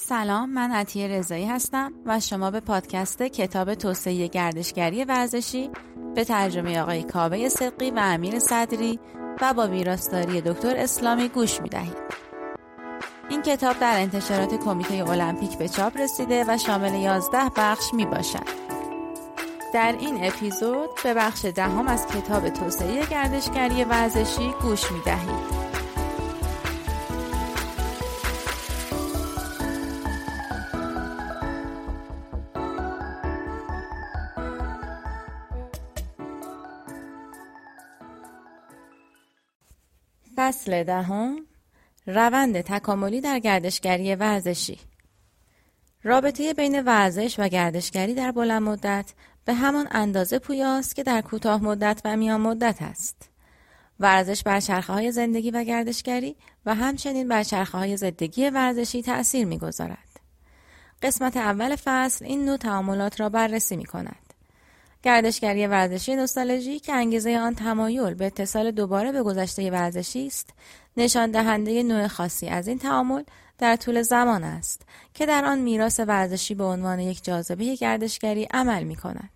سلام من عطیه رضایی هستم و شما به پادکست کتاب توسعه گردشگری ورزشی به ترجمه آقای کاوه صدقی و امیر صدری و با ویراستاری دکتر اسلامی گوش می دهید. این کتاب در انتشارات کمیته المپیک به چاپ رسیده و شامل 11 بخش می باشد. در این اپیزود به بخش دهم از کتاب توسعه گردشگری ورزشی گوش می دهید. فصل دهم روند تکاملی در گردشگری ورزشی رابطه بین ورزش و گردشگری در بلند مدت به همان اندازه پویاست که در کوتاه مدت و میان مدت است. ورزش بر چرخه های زندگی و گردشگری و همچنین بر چرخه های زندگی ورزشی تأثیر می‌گذارد. قسمت اول فصل این نوع تعاملات را بررسی می کند. گردشگری ورزشی نوستالژی که انگیزه آن تمایل به اتصال دوباره به گذشته ورزشی است نشان دهنده نوع خاصی از این تعامل در طول زمان است که در آن میراث ورزشی به عنوان یک جاذبه گردشگری عمل می کند.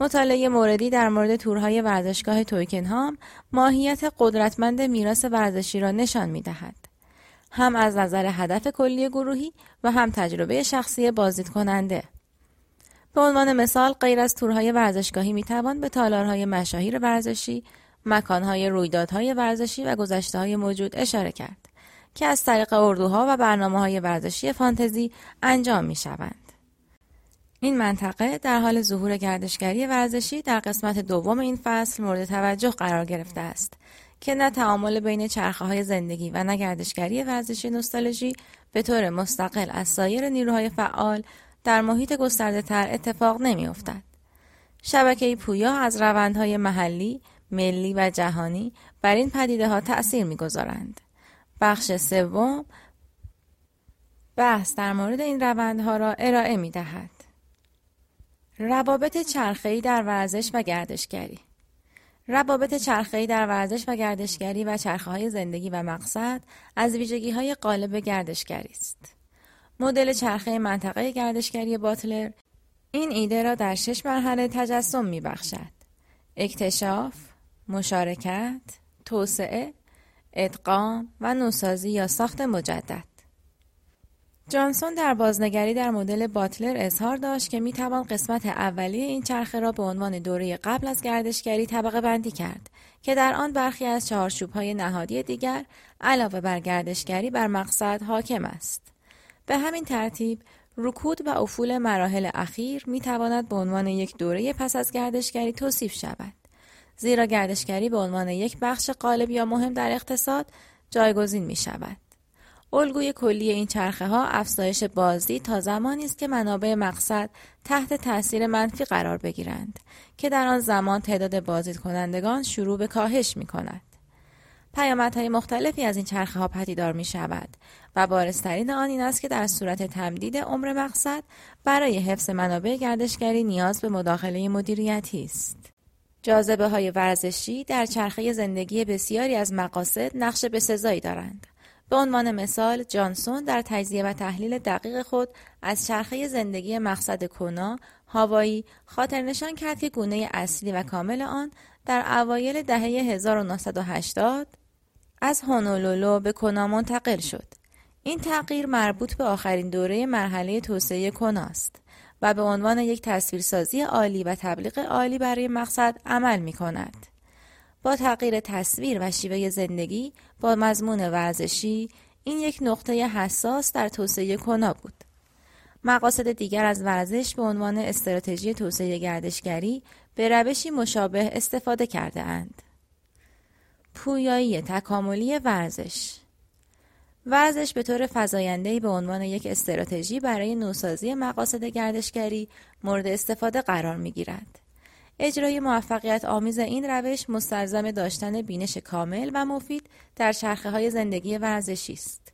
مطالعه موردی در مورد تورهای ورزشگاه تویکنهام ماهیت قدرتمند میراث ورزشی را نشان می دهد. هم از نظر هدف کلی گروهی و هم تجربه شخصی بازدید کننده. به عنوان مثال غیر از تورهای ورزشگاهی می‌توان به تالارهای مشاهیر ورزشی، مکانهای رویدادهای ورزشی و گذشته های موجود اشاره کرد که از طریق اردوها و برنامه های ورزشی فانتزی انجام می شوند. این منطقه در حال ظهور گردشگری ورزشی در قسمت دوم این فصل مورد توجه قرار گرفته است که نه تعامل بین چرخه های زندگی و نه گردشگری ورزشی نوستالژی به طور مستقل از سایر نیروهای فعال در محیط گسترده تر اتفاق نمی افتد. شبکه پویا از روندهای محلی، ملی و جهانی بر این پدیده ها تأثیر می گذارند. بخش سوم بحث در مورد این روندها را ارائه می دهد. روابط چرخه‌ای در ورزش و گردشگری روابط چرخه‌ای در ورزش و گردشگری و چرخه های زندگی و مقصد از ویژگی های قالب گردشگری است. مدل چرخه منطقه گردشگری باتلر این ایده را در شش مرحله تجسم می بخشد. اکتشاف، مشارکت، توسعه، ادغام و نوسازی یا ساخت مجدد. جانسون در بازنگری در مدل باتلر اظهار داشت که می توان قسمت اولیه این چرخه را به عنوان دوره قبل از گردشگری طبقه بندی کرد که در آن برخی از چهارچوب های نهادی دیگر علاوه بر گردشگری بر مقصد حاکم است. به همین ترتیب رکود و افول مراحل اخیر می تواند به عنوان یک دوره پس از گردشگری توصیف شود. زیرا گردشگری به عنوان یک بخش غالب یا مهم در اقتصاد جایگزین می شود. الگوی کلی این چرخه ها افزایش بازدید تا زمانی است که منابع مقصد تحت تاثیر منفی قرار بگیرند که در آن زمان تعداد بازدید کنندگان شروع به کاهش می کند. پیامدهای مختلفی از این چرخه ها پدیدار می شود و بارسترین آن این است که در صورت تمدید عمر مقصد برای حفظ منابع گردشگری نیاز به مداخله مدیریتی است. جاذبه های ورزشی در چرخه زندگی بسیاری از مقاصد نقش بسزایی دارند. به عنوان مثال جانسون در تجزیه و تحلیل دقیق خود از چرخه زندگی مقصد کونا هاوایی خاطر نشان کرد که گونه اصلی و کامل آن در اوایل دهه 1980 از هونولولو به کونا منتقل شد. این تغییر مربوط به آخرین دوره مرحله توسعه کونا است و به عنوان یک تصویرسازی عالی و تبلیغ عالی برای مقصد عمل می کند. با تغییر تصویر و شیوه زندگی با مضمون ورزشی این یک نقطه حساس در توسعه کنا بود. مقاصد دیگر از ورزش به عنوان استراتژی توسعه گردشگری به روشی مشابه استفاده کرده اند. پویایی تکاملی ورزش ورزش به طور فضایندهی به عنوان یک استراتژی برای نوسازی مقاصد گردشگری مورد استفاده قرار می گیرد. اجرای موفقیت آمیز این روش مستلزم داشتن بینش کامل و مفید در چرخه های زندگی ورزشی است.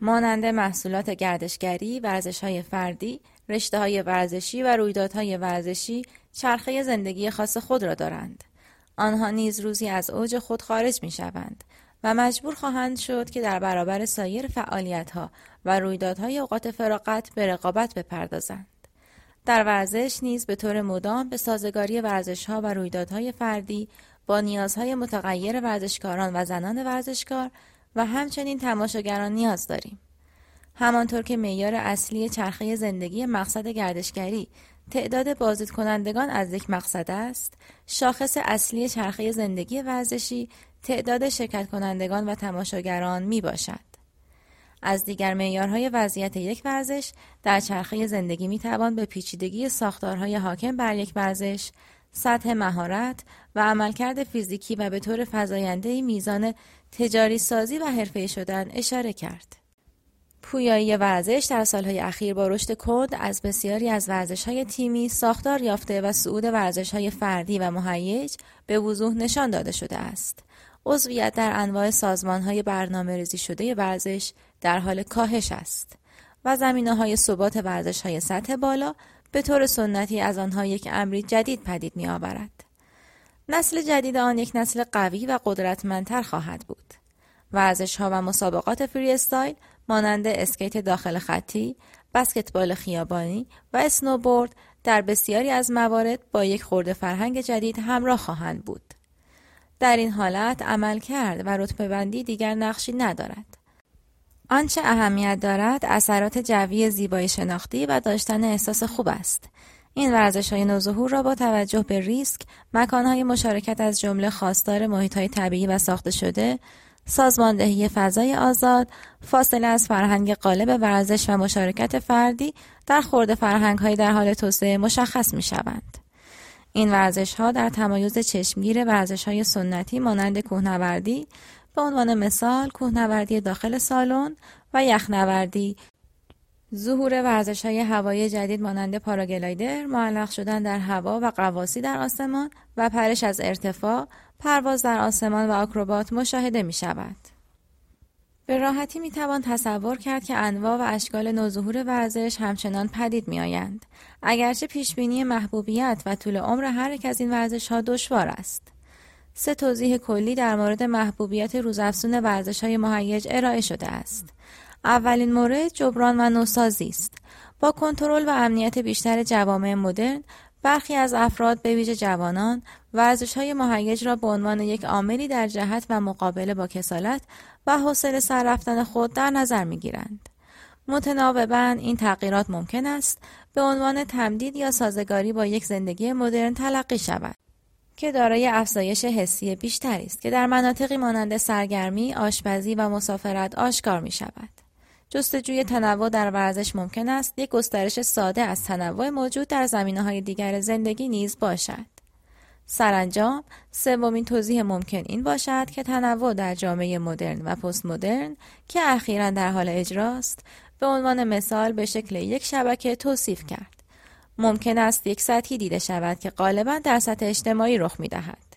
مانند محصولات گردشگری، ورزش های فردی، رشته های ورزشی و رویدادهای ورزشی چرخه زندگی خاص خود را دارند. آنها نیز روزی از اوج خود خارج می شوند و مجبور خواهند شد که در برابر سایر فعالیتها و رویدادهای اوقات فراغت به رقابت بپردازند. در ورزش نیز به طور مدام به سازگاری ورزشها و رویدادهای فردی با نیازهای متغیر ورزشکاران و زنان ورزشکار و همچنین تماشاگران نیاز داریم. همانطور که معیار اصلی چرخه زندگی مقصد گردشگری تعداد بازدید کنندگان از یک مقصد است، شاخص اصلی چرخه زندگی ورزشی تعداد شرکت کنندگان و تماشاگران می باشد. از دیگر معیارهای وضعیت یک ورزش در چرخه زندگی می توان به پیچیدگی ساختارهای حاکم بر یک ورزش، سطح مهارت و عملکرد فیزیکی و به طور فزاینده میزان تجاری سازی و حرفه شدن اشاره کرد. پویایی ورزش در سالهای اخیر با رشد کند از بسیاری از ورزشهای تیمی ساختار یافته و صعود ورزشهای فردی و مهیج به وضوح نشان داده شده است. عضویت در انواع سازمانهای برنامه ریزی شده ورزش در حال کاهش است و زمینه های ثبات ورزش های سطح بالا به طور سنتی از آنها یک امری جدید پدید می آورد. نسل جدید آن یک نسل قوی و قدرتمندتر خواهد بود. ورزش ها و مسابقات فری استایل مانند اسکیت داخل خطی، بسکتبال خیابانی و اسنوبورد در بسیاری از موارد با یک خورده فرهنگ جدید همراه خواهند بود. در این حالت عمل کرد و رتبه بندی دیگر نقشی ندارد. آنچه اهمیت دارد اثرات جوی زیبایی شناختی و داشتن احساس خوب است. این ورزش های نوظهور را با توجه به ریسک، مکانهای مشارکت از جمله خواستار محیط های طبیعی و ساخته شده، سازماندهی فضای آزاد، فاصله از فرهنگ قالب ورزش و مشارکت فردی در خورد فرهنگ در حال توسعه مشخص می شوند. این ورزش ها در تمایز چشمگیر ورزش های سنتی مانند کوهنوردی به عنوان مثال کوهنوردی داخل سالن و یخنوردی ظهور ورزش های هوایی جدید مانند پاراگلایدر، معلق شدن در هوا و قواسی در آسمان و پرش از ارتفاع، پرواز در آسمان و آکروبات مشاهده می شود. به راحتی می توان تصور کرد که انواع و اشکال نوظهور ورزش همچنان پدید می آیند. اگرچه پیشبینی محبوبیت و طول عمر هر یک از این ورزش ها دشوار است. سه توضیح کلی در مورد محبوبیت روزافزون ورزش های مهیج ارائه شده است. اولین مورد جبران و نوسازی است. با کنترل و امنیت بیشتر جوامع مدرن برخی از افراد به ویژه جوانان ورزش های مهیج را به عنوان یک عاملی در جهت و مقابله با کسالت و حوصله سر رفتن خود در نظر می گیرند. متناوبا این تغییرات ممکن است به عنوان تمدید یا سازگاری با یک زندگی مدرن تلقی شود که دارای افزایش حسی بیشتری است که در مناطقی مانند سرگرمی، آشپزی و مسافرت آشکار می شود. جستجوی تنوع در ورزش ممکن است یک گسترش ساده از تنوع موجود در زمینه های دیگر زندگی نیز باشد. سرانجام سومین توضیح ممکن این باشد که تنوع در جامعه مدرن و پست مدرن که اخیرا در حال اجراست به عنوان مثال به شکل یک شبکه توصیف کرد. ممکن است یک سطحی دیده شود که غالبا در سطح اجتماعی رخ می دهد.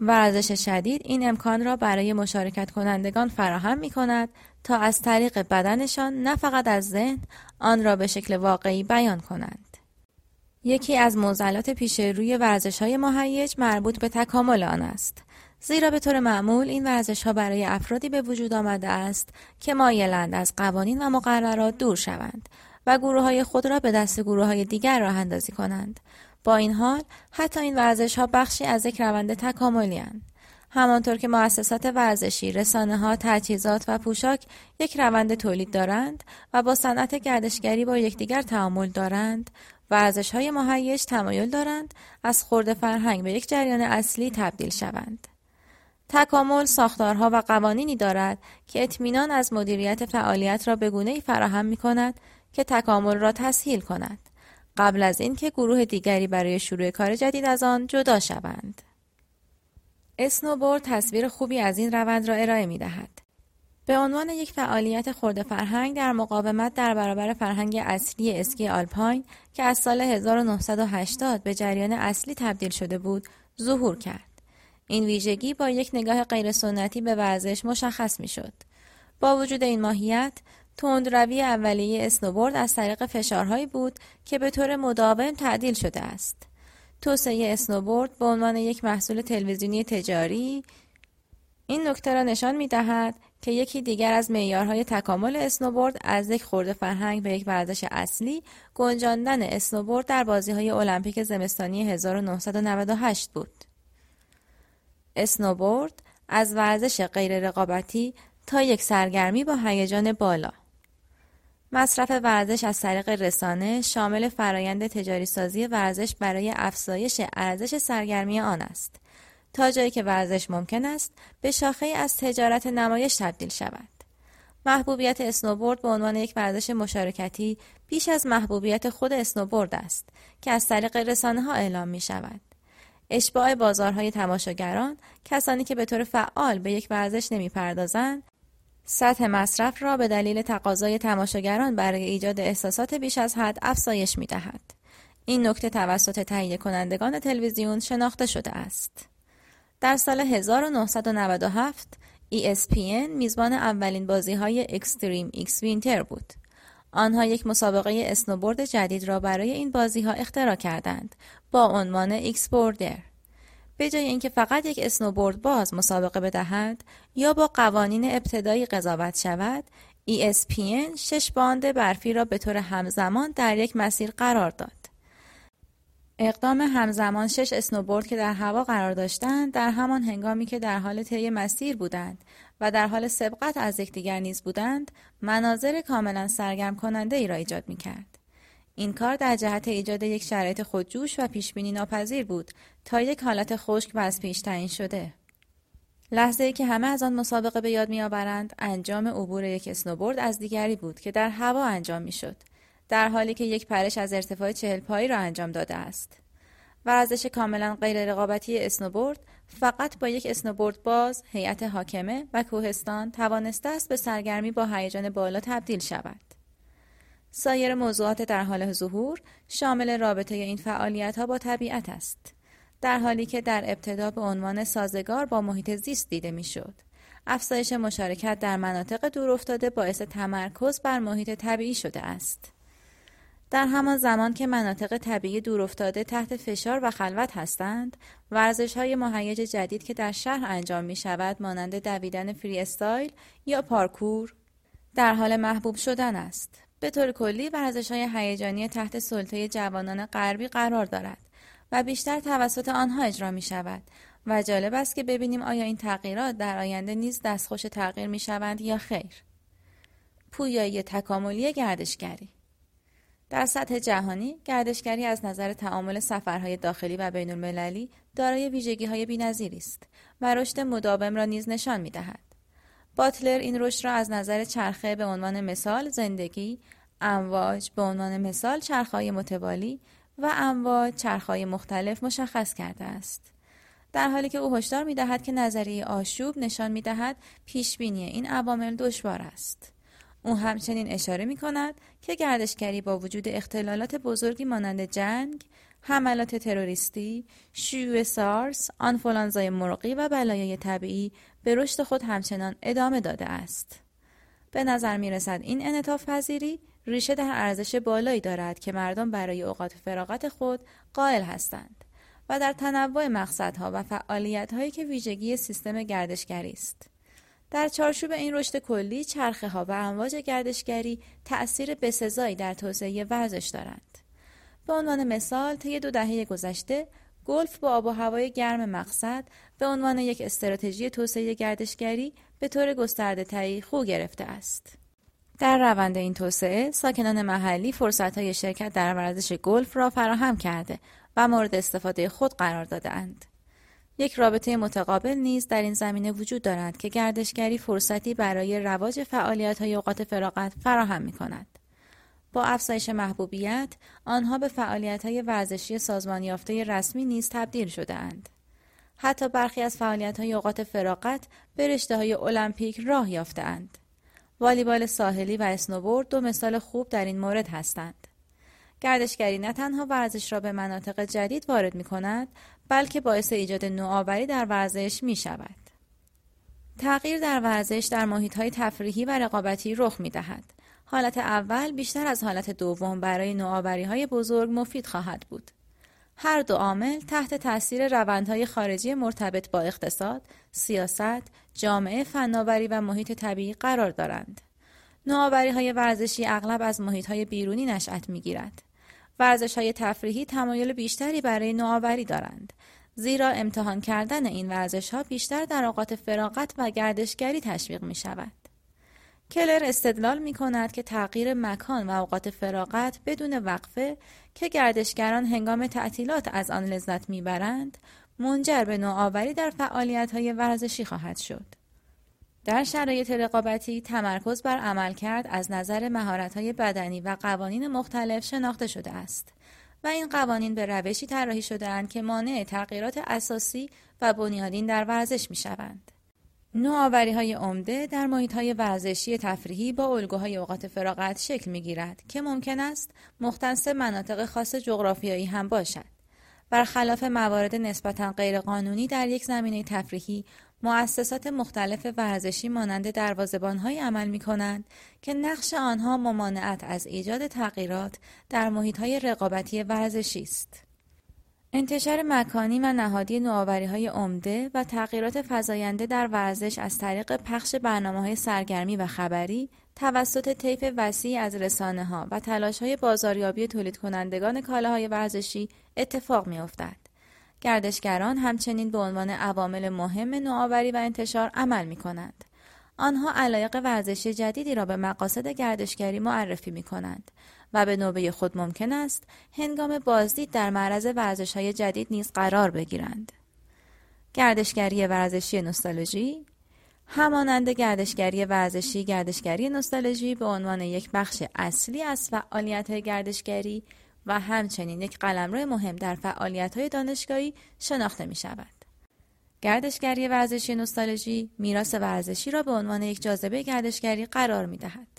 ورزش شدید این امکان را برای مشارکت کنندگان فراهم می کند تا از طریق بدنشان نه فقط از ذهن آن را به شکل واقعی بیان کنند. یکی از موزلات پیش روی ورزش های مهیج مربوط به تکامل آن است. زیرا به طور معمول این ورزش ها برای افرادی به وجود آمده است که مایلند از قوانین و مقررات دور شوند و گروه های خود را به دست گروه های دیگر راه اندازی کنند. با این حال حتی این ورزش ها بخشی از یک روند تکاملی هستند. همانطور که مؤسسات ورزشی، رسانه ها، تجهیزات و پوشاک یک روند تولید دارند و با صنعت گردشگری با یکدیگر تعامل دارند، ورزش های مهیج تمایل دارند از خورده فرهنگ به یک جریان اصلی تبدیل شوند. تکامل ساختارها و قوانینی دارد که اطمینان از مدیریت فعالیت را به گونه فراهم می کند که تکامل را تسهیل کند قبل از اینکه گروه دیگری برای شروع کار جدید از آن جدا شوند. اسنوبورد تصویر خوبی از این روند را ارائه می دهد. به عنوان یک فعالیت خورده فرهنگ در مقاومت در برابر فرهنگ اصلی اسکی آلپاین که از سال 1980 به جریان اصلی تبدیل شده بود ظهور کرد. این ویژگی با یک نگاه غیر سنتی به ورزش مشخص می شد. با وجود این ماهیت، تندروی اولیه اسنوبورد از طریق فشارهایی بود که به طور مداوم تعدیل شده است. توسعه اسنوبورد به عنوان یک محصول تلویزیونی تجاری این نکته را نشان می دهد که یکی دیگر از معیارهای تکامل اسنوبورد از یک خورده فرهنگ به یک ورزش اصلی گنجاندن اسنوبورد در بازی های المپیک زمستانی 1998 بود. اسنوبورد از ورزش غیر رقابتی تا یک سرگرمی با هیجان بالا مصرف ورزش از طریق رسانه شامل فرایند تجاری سازی ورزش برای افزایش ارزش سرگرمی آن است تا جایی که ورزش ممکن است به شاخه از تجارت نمایش تبدیل شود محبوبیت اسنوبورد به عنوان یک ورزش مشارکتی بیش از محبوبیت خود اسنوبورد است که از طریق رسانه ها اعلام می شود. اشباع بازارهای تماشاگران کسانی که به طور فعال به یک ورزش نمی پردازند سطح مصرف را به دلیل تقاضای تماشاگران برای ایجاد احساسات بیش از حد افزایش می دهد. این نکته توسط تهیه کنندگان تلویزیون شناخته شده است. در سال 1997 ESPN میزبان اولین بازی های Extreme X Winter بود. آنها یک مسابقه اسنوبورد جدید را برای این بازی ها اختراع کردند با عنوان X Boarder. به جای اینکه فقط یک اسنوبورد باز مسابقه بدهد یا با قوانین ابتدایی قضاوت شود ESPN شش باند برفی را به طور همزمان در یک مسیر قرار داد. اقدام همزمان شش اسنوبورد که در هوا قرار داشتند در همان هنگامی که در حال طی مسیر بودند و در حال سبقت از یکدیگر نیز بودند مناظر کاملا سرگرم کننده ای را ایجاد می کرد. این کار در جهت ایجاد یک شرایط خودجوش و پیشبینی ناپذیر بود تا یک حالت خشک و از پیش تعیین شده. لحظه ای که همه از آن مسابقه به یاد میآورند انجام عبور یک اسنوبورد از دیگری بود که در هوا انجام می‌شد در حالی که یک پرش از ارتفاع چهل پایی را انجام داده است ورزش کاملا غیر رقابتی اسنوبورد فقط با یک اسنوبورد باز هیئت حاکمه و کوهستان توانسته است به سرگرمی با هیجان بالا تبدیل شود سایر موضوعات در حال ظهور شامل رابطه این فعالیت ها با طبیعت است. در حالی که در ابتدا به عنوان سازگار با محیط زیست دیده می‌شد. افزایش مشارکت در مناطق دورافتاده باعث تمرکز بر محیط طبیعی شده است. در همان زمان که مناطق طبیعی دورافتاده تحت فشار و خلوت هستند، ورزش های مهیج جدید که در شهر انجام می شود مانند دویدن فری استایل یا پارکور در حال محبوب شدن است. به طور کلی ورزش های هیجانی تحت سلطه جوانان غربی قرار دارد و بیشتر توسط آنها اجرا می شود و جالب است که ببینیم آیا این تغییرات در آینده نیز دستخوش تغییر می شوند یا خیر. پویایی تکاملی گردشگری در سطح جهانی گردشگری از نظر تعامل سفرهای داخلی و بین المللی دارای ویژگی های است و رشد مداوم را نیز نشان می دهد. باتلر این رشد را از نظر چرخه به عنوان مثال زندگی، امواج به عنوان مثال چرخهای متوالی و امواج چرخهای مختلف مشخص کرده است. در حالی که او هشدار می دهد که نظریه آشوب نشان می دهد پیش بینی این عوامل دشوار است. او همچنین اشاره می کند که گردشگری با وجود اختلالات بزرگی مانند جنگ، حملات تروریستی، شیوع سارس، آنفولانزای مرغی و بلایای طبیعی به رشد خود همچنان ادامه داده است. به نظر می رسد این انطاف پذیری ریشه در ارزش بالایی دارد که مردم برای اوقات فراغت خود قائل هستند و در تنوع مقصدها و فعالیتهایی که ویژگی سیستم گردشگری است. در چارچوب این رشد کلی چرخه ها و امواج گردشگری تأثیر بسزایی در توسعه ورزش دارند. به عنوان مثال طی دو دهه گذشته گلف با آب و هوای گرم مقصد به عنوان یک استراتژی توسعه گردشگری به طور گسترده تری خو گرفته است. در روند این توسعه ساکنان محلی فرصتهای شرکت در ورزش گلف را فراهم کرده و مورد استفاده خود قرار دادهاند. یک رابطه متقابل نیز در این زمینه وجود دارد که گردشگری فرصتی برای رواج فعالیت های اوقات فراغت فراهم می کند. با افزایش محبوبیت آنها به فعالیت های ورزشی سازمان یافته رسمی نیز تبدیل شده اند. حتی برخی از فعالیت های اوقات فراغت به رشته های المپیک راه یافتهاند. والیبال ساحلی و اسنوبورد دو مثال خوب در این مورد هستند. گردشگری نه تنها ورزش را به مناطق جدید وارد می کند بلکه باعث ایجاد نوآوری در ورزش می شود. تغییر در ورزش در محیط های تفریحی و رقابتی رخ می دهد. حالت اول بیشتر از حالت دوم برای نوآوری های بزرگ مفید خواهد بود. هر دو عامل تحت تاثیر روندهای خارجی مرتبط با اقتصاد، سیاست، جامعه فناوری و محیط طبیعی قرار دارند. نوآوری های ورزشی اغلب از محیط های بیرونی نشأت می گیرد. ورزش های تفریحی تمایل بیشتری برای نوآوری دارند. زیرا امتحان کردن این ورزش ها بیشتر در اوقات فراغت و گردشگری تشویق می شود. کلر استدلال می کند که تغییر مکان و اوقات فراغت بدون وقفه که گردشگران هنگام تعطیلات از آن لذت می‌برند منجر به نوآوری در فعالیت های ورزشی خواهد شد. در شرایط رقابتی تمرکز بر عمل کرد از نظر های بدنی و قوانین مختلف شناخته شده است و این قوانین به روشی طراحی شدهاند که مانع تغییرات اساسی و بنیادین در ورزش می شوند. نوآوری های عمده در محیط های ورزشی تفریحی با الگوهای اوقات فراغت شکل می گیرد که ممکن است مختص مناطق خاص جغرافیایی هم باشد. برخلاف موارد نسبتا غیرقانونی در یک زمینه تفریحی مؤسسات مختلف ورزشی مانند دروازبانهایی عمل می کنند که نقش آنها ممانعت از ایجاد تغییرات در محیط های رقابتی ورزشی است. انتشار مکانی و نهادی نوآوری های عمده و تغییرات فزاینده در ورزش از طریق پخش برنامه های سرگرمی و خبری توسط طیف وسیع از رسانه ها و تلاش های بازاریابی تولید کنندگان کالاهای ورزشی اتفاق می افتد. گردشگران همچنین به عنوان عوامل مهم نوآوری و انتشار عمل می کنند. آنها علایق ورزشی جدیدی را به مقاصد گردشگری معرفی می کنند و به نوبه خود ممکن است هنگام بازدید در معرض ورزش های جدید نیز قرار بگیرند. گردشگری ورزشی نوستالژی همانند گردشگری ورزشی گردشگری نوستالژی به عنوان یک بخش اصلی از فعالیت های گردشگری و همچنین یک قلمرو مهم در فعالیت های دانشگاهی شناخته می شود. گردشگری ورزشی نوستالژی میراث ورزشی را به عنوان یک جاذبه گردشگری قرار می دهد.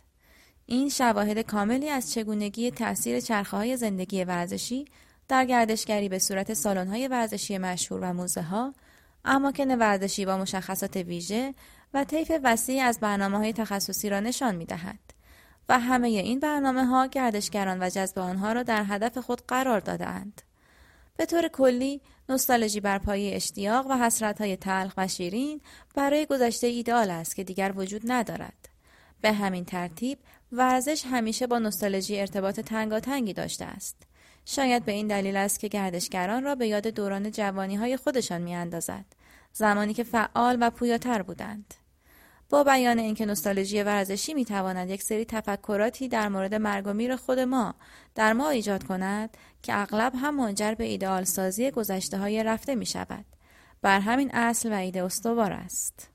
این شواهد کاملی از چگونگی تاثیر چرخه های زندگی ورزشی در گردشگری به صورت سالن های ورزشی مشهور و موزه ها، اماکن ورزشی با مشخصات ویژه و طیف وسیعی از برنامه های تخصصی را نشان می دهد و همه این برنامه ها گردشگران و جذب آنها را در هدف خود قرار دادهاند. به طور کلی نوستالژی بر پایه اشتیاق و حسرت های تلخ و شیرین برای گذشته ایدال است که دیگر وجود ندارد. به همین ترتیب ورزش همیشه با نوستالژی ارتباط تنگاتنگی داشته است. شاید به این دلیل است که گردشگران را به یاد دوران جوانی های خودشان می اندازد. زمانی که فعال و پویاتر بودند. با بیان اینکه نوستالژی ورزشی می تواند یک سری تفکراتی در مورد مرگ و میر خود ما در ما ایجاد کند که اغلب هم منجر به ایدئال سازی گذشته های رفته می شود. بر همین اصل و ایده استوار است.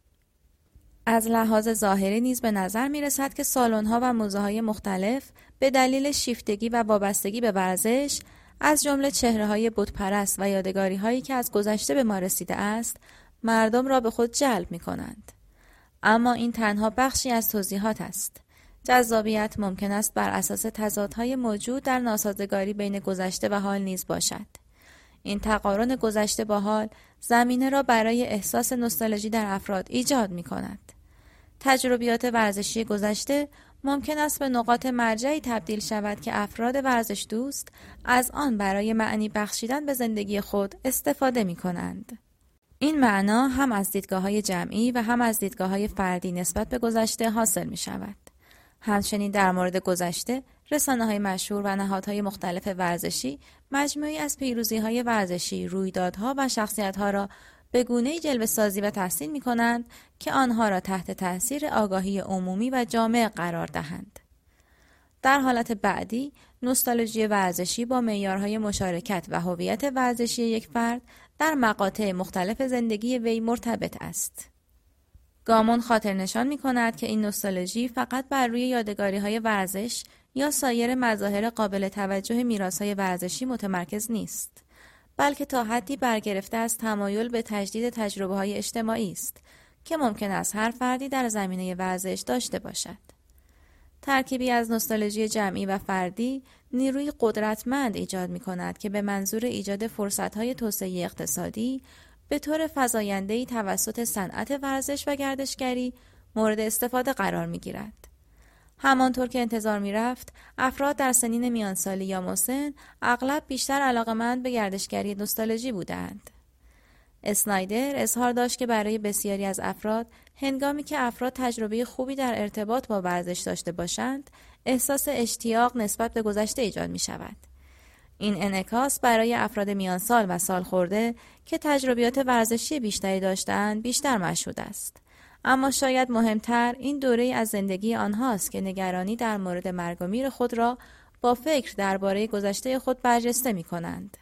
از لحاظ ظاهری نیز به نظر می رسد که ها و موزه های مختلف به دلیل شیفتگی و وابستگی به ورزش از جمله چهره های بودپرست و یادگاری هایی که از گذشته به ما رسیده است مردم را به خود جلب می کنند. اما این تنها بخشی از توضیحات است. جذابیت ممکن است بر اساس تضادهای موجود در ناسازگاری بین گذشته و حال نیز باشد. این تقارن گذشته با حال زمینه را برای احساس نوستالژی در افراد ایجاد می کند. تجربیات ورزشی گذشته ممکن است به نقاط مرجعی تبدیل شود که افراد ورزش دوست از آن برای معنی بخشیدن به زندگی خود استفاده می کنند. این معنا هم از دیدگاه های جمعی و هم از دیدگاه های فردی نسبت به گذشته حاصل می شود. همچنین در مورد گذشته رسانه های مشهور و نهادهای مختلف ورزشی مجموعی از پیروزی های ورزشی، رویدادها و شخصیت ها را به گونه جلوه سازی و تحسین می کنند که آنها را تحت تاثیر آگاهی عمومی و جامعه قرار دهند. در حالت بعدی، نوستالژی ورزشی با معیارهای مشارکت و هویت ورزشی یک فرد در مقاطع مختلف زندگی وی مرتبط است. گامون خاطر نشان می کند که این نوستالژی فقط بر روی یادگاری های ورزش یا سایر مظاهر قابل توجه میراث های ورزشی متمرکز نیست. بلکه تا حدی برگرفته از تمایل به تجدید تجربه های اجتماعی است که ممکن است هر فردی در زمینه ورزش داشته باشد. ترکیبی از نوستالژی جمعی و فردی نیروی قدرتمند ایجاد می کند که به منظور ایجاد فرصت های توسعه اقتصادی به طور فضایندهی توسط صنعت ورزش و گردشگری مورد استفاده قرار می گیرد. همانطور که انتظار می رفت، افراد در سنین میانسالی یا مسن اغلب بیشتر علاقمند به گردشگری نوستالژی بودند. اسنایدر اظهار داشت که برای بسیاری از افراد هنگامی که افراد تجربه خوبی در ارتباط با ورزش داشته باشند احساس اشتیاق نسبت به گذشته ایجاد می شود. این انعکاس برای افراد میانسال و سال خورده که تجربیات ورزشی بیشتری داشتند بیشتر مشهود است. اما شاید مهمتر این دوره از زندگی آنهاست که نگرانی در مورد مرگ و میر خود را با فکر درباره گذشته خود برجسته می کنند.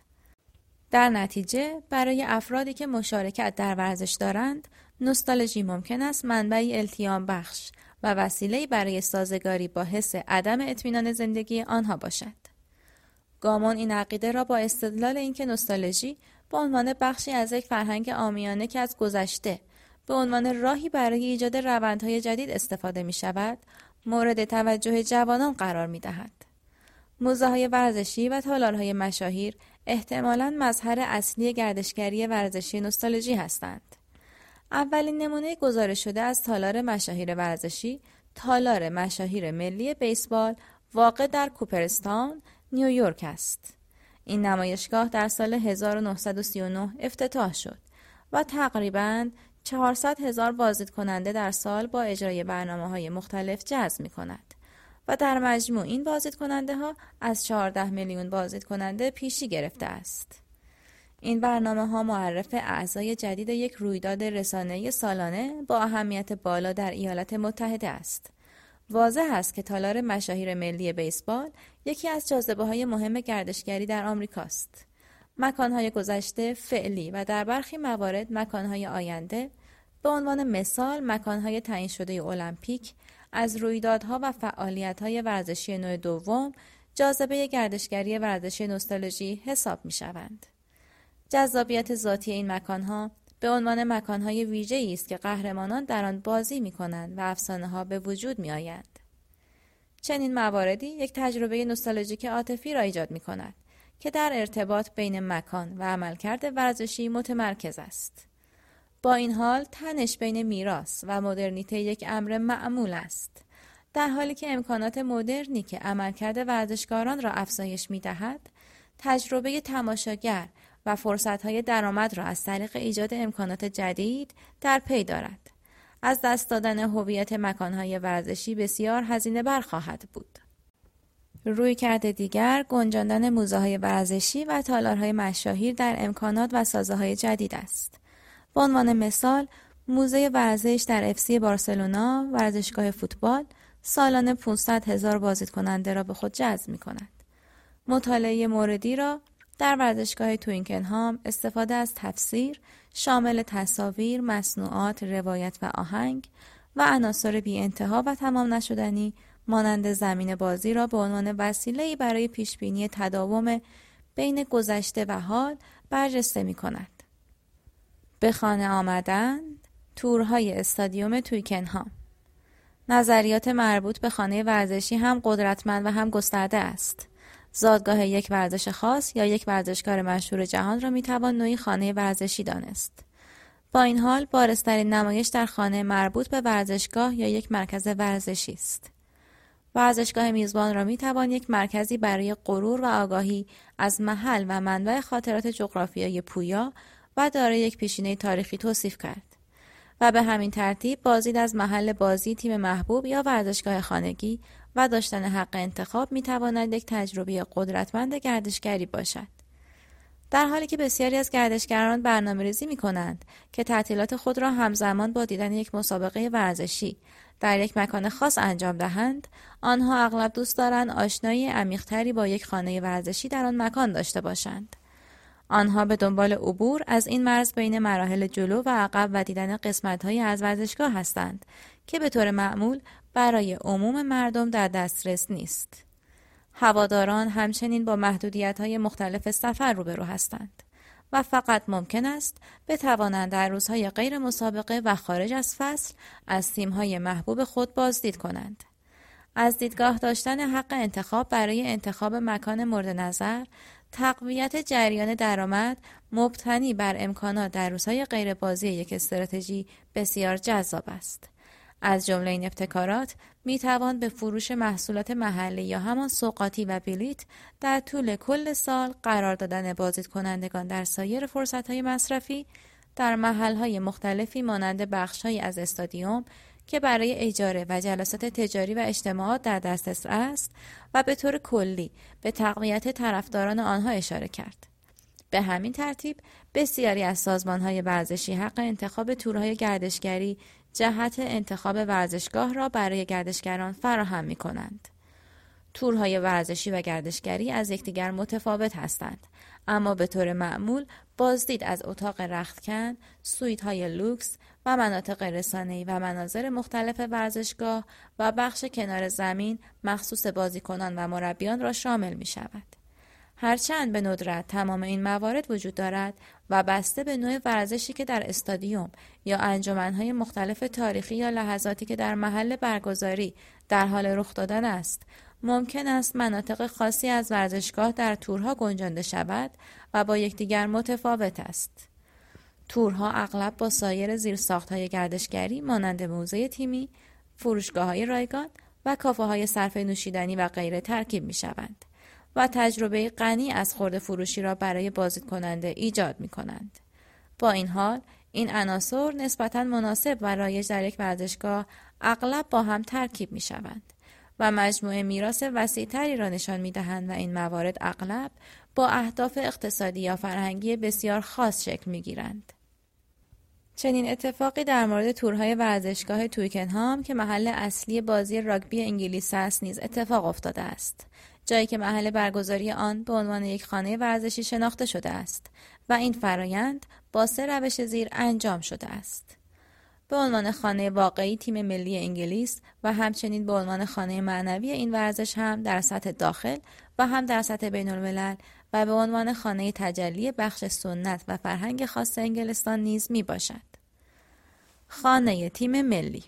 در نتیجه برای افرادی که مشارکت در ورزش دارند نوستالژی ممکن است منبعی التیام بخش و وسیله برای سازگاری با حس عدم اطمینان زندگی آنها باشد. گامون این عقیده را با استدلال اینکه نوستالژی به عنوان بخشی از یک فرهنگ آمیانه که از گذشته به عنوان راهی برای ایجاد روندهای جدید استفاده می شود مورد توجه جوانان قرار می دهد. موزه های ورزشی و تالارهای مشاهیر احتمالاً مظهر اصلی گردشگری ورزشی نوستالژی هستند. اولین نمونه گزارش شده از تالار مشاهیر ورزشی تالار مشاهیر ملی بیسبال واقع در کوپرستان نیویورک است. این نمایشگاه در سال 1939 افتتاح شد و تقریبا 400 هزار بازدید کننده در سال با اجرای برنامه های مختلف جذب می کند و در مجموع این بازدید کننده ها از 14 میلیون بازدید کننده پیشی گرفته است. این برنامه ها معرف اعضای جدید یک رویداد رسانه سالانه با اهمیت بالا در ایالات متحده است. واضح است که تالار مشاهیر ملی بیسبال یکی از جاذبه های مهم گردشگری در آمریکاست. مکانهای گذشته فعلی و در برخی موارد مکانهای آینده به عنوان مثال مکانهای تعیین شده المپیک از رویدادها و فعالیتهای ورزشی نوع دوم جاذبه گردشگری ورزشی نوستالژی حساب می شوند. جذابیت ذاتی این مکانها به عنوان مکانهای ویژه است که قهرمانان در آن بازی می کنند و افسانه ها به وجود می آیند. چنین مواردی یک تجربه نوستالژیک عاطفی را ایجاد می کند که در ارتباط بین مکان و عملکرد ورزشی متمرکز است. با این حال تنش بین میراث و مدرنیته یک امر معمول است. در حالی که امکانات مدرنی که عملکرد ورزشکاران را افزایش می دهد، تجربه تماشاگر و فرصتهای درآمد را از طریق ایجاد امکانات جدید در پی دارد. از دست دادن هویت مکانهای ورزشی بسیار هزینه بر خواهد بود. روی کرده دیگر گنجاندن موزه های ورزشی و تالارهای مشاهیر در امکانات و سازه های جدید است. به عنوان مثال، موزه ورزش در افسی بارسلونا ورزشگاه فوتبال سالانه 500 هزار بازدید کننده را به خود جذب می کند. مطالعه موردی را در ورزشگاه توینکنهام استفاده از تفسیر شامل تصاویر، مصنوعات، روایت و آهنگ و عناصر بی انتها و تمام نشدنی مانند زمین بازی را به عنوان وسیله برای پیشبینی تداوم بین گذشته و حال برجسته می کند. به خانه آمدن تورهای استادیوم تویکنهام نظریات مربوط به خانه ورزشی هم قدرتمند و هم گسترده است. زادگاه یک ورزش خاص یا یک ورزشکار مشهور جهان را می‌توان نوعی خانه ورزشی دانست. با این حال بارسترین نمایش در خانه مربوط به ورزشگاه یا یک مرکز ورزشی است. ورزشگاه میزبان را می‌توان یک مرکزی برای غرور و آگاهی از محل و منبع خاطرات جغرافیایی پویا و دارای یک پیشینه تاریخی توصیف کرد. و به همین ترتیب بازدید از محل بازی تیم محبوب یا ورزشگاه خانگی و داشتن حق انتخاب می تواند یک تجربه قدرتمند گردشگری باشد. در حالی که بسیاری از گردشگران برنامه ریزی می کنند که تعطیلات خود را همزمان با دیدن یک مسابقه ورزشی در یک مکان خاص انجام دهند، آنها اغلب دوست دارند آشنایی عمیقتری با یک خانه ورزشی در آن مکان داشته باشند. آنها به دنبال عبور از این مرز بین مراحل جلو و عقب و دیدن قسمتهایی از ورزشگاه هستند که به طور معمول برای عموم مردم در دسترس نیست. هواداران همچنین با محدودیت های مختلف سفر روبرو هستند و فقط ممکن است بتوانند در روزهای غیر مسابقه و خارج از فصل از تیمهای محبوب خود بازدید کنند. از دیدگاه داشتن حق انتخاب برای انتخاب مکان مورد نظر تقویت جریان درآمد مبتنی بر امکانات در روزهای غیر بازی یک استراتژی بسیار جذاب است. از جمله این ابتکارات می توان به فروش محصولات محلی یا همان سوقاتی و بلیت در طول کل سال قرار دادن بازدید کنندگان در سایر فرصت های مصرفی در محل های مختلفی مانند بخش های از استادیوم که برای اجاره و جلسات تجاری و اجتماعات در دسترس است و به طور کلی به تقویت طرفداران آنها اشاره کرد. به همین ترتیب بسیاری از های ورزشی حق انتخاب تورهای گردشگری جهت انتخاب ورزشگاه را برای گردشگران فراهم می کنند. تورهای ورزشی و گردشگری از یکدیگر متفاوت هستند اما به طور معمول بازدید از اتاق رختکن، سویت های لوکس و مناطق رسانه‌ای و مناظر مختلف ورزشگاه و بخش کنار زمین مخصوص بازیکنان و مربیان را شامل می شود. هرچند به ندرت تمام این موارد وجود دارد و بسته به نوع ورزشی که در استادیوم یا انجمنهای مختلف تاریخی یا لحظاتی که در محل برگزاری در حال رخ دادن است ممکن است مناطق خاصی از ورزشگاه در تورها گنجانده شود و با یکدیگر متفاوت است تورها اغلب با سایر زیرساختهای گردشگری مانند موزه تیمی فروشگاه های رایگان و کافه های صرف نوشیدنی و غیره ترکیب می شوند. و تجربه غنی از خورده فروشی را برای بازدید کننده ایجاد می کنند. با این حال این عناصر نسبتا مناسب و رایج در یک ورزشگاه اغلب با هم ترکیب می شوند و مجموعه میراث وسیعتری را نشان می دهند و این موارد اغلب با اهداف اقتصادی یا فرهنگی بسیار خاص شکل می گیرند. چنین اتفاقی در مورد تورهای ورزشگاه تویکنهام که محل اصلی بازی راگبی انگلیس است نیز اتفاق افتاده است. جایی که محل برگزاری آن به عنوان یک خانه ورزشی شناخته شده است و این فرایند با سه روش زیر انجام شده است. به عنوان خانه واقعی تیم ملی انگلیس و همچنین به عنوان خانه معنوی این ورزش هم در سطح داخل و هم در سطح بین الملل و به عنوان خانه تجلی بخش سنت و فرهنگ خاص انگلستان نیز می باشد. خانه تیم ملی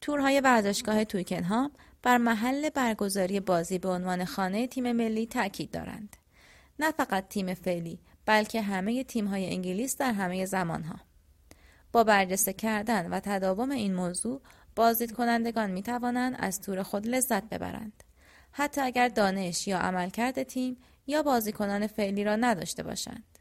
تورهای ورزشگاه تویکنهام بر محل برگزاری بازی به عنوان خانه تیم ملی تاکید دارند. نه فقط تیم فعلی بلکه همه های انگلیس در همه زمانها. با برجسته کردن و تداوم این موضوع بازدید کنندگان می توانند از تور خود لذت ببرند. حتی اگر دانش یا عملکرد تیم یا بازیکنان فعلی را نداشته باشند.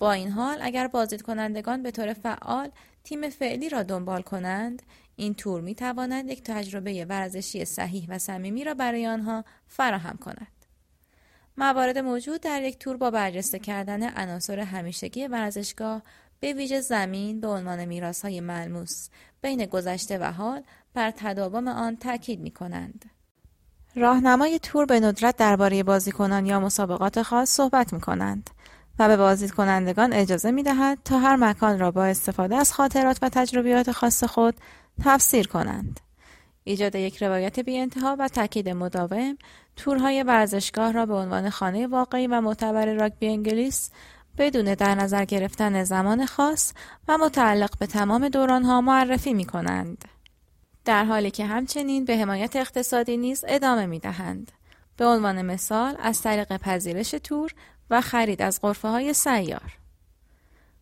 با این حال اگر بازدید کنندگان به طور فعال تیم فعلی را دنبال کنند این تور می تواند یک تجربه ورزشی صحیح و صمیمی را برای آنها فراهم کند. موارد موجود در یک تور با برجسته کردن عناصر همیشگی ورزشگاه به ویژه زمین به عنوان های ملموس بین گذشته و حال بر تداوم آن تاکید می کنند. راهنمای تور به ندرت درباره بازیکنان یا مسابقات خاص صحبت می کنند و به بازدید کنندگان اجازه می دهد تا هر مکان را با استفاده از خاطرات و تجربیات خاص خود تفسیر کنند. ایجاد یک روایت بی انتها و تاکید مداوم تورهای ورزشگاه را به عنوان خانه واقعی و معتبر راگبی انگلیس بدون در نظر گرفتن زمان خاص و متعلق به تمام دورانها معرفی می کنند. در حالی که همچنین به حمایت اقتصادی نیز ادامه می دهند. به عنوان مثال از طریق پذیرش تور و خرید از غرفه های سیار.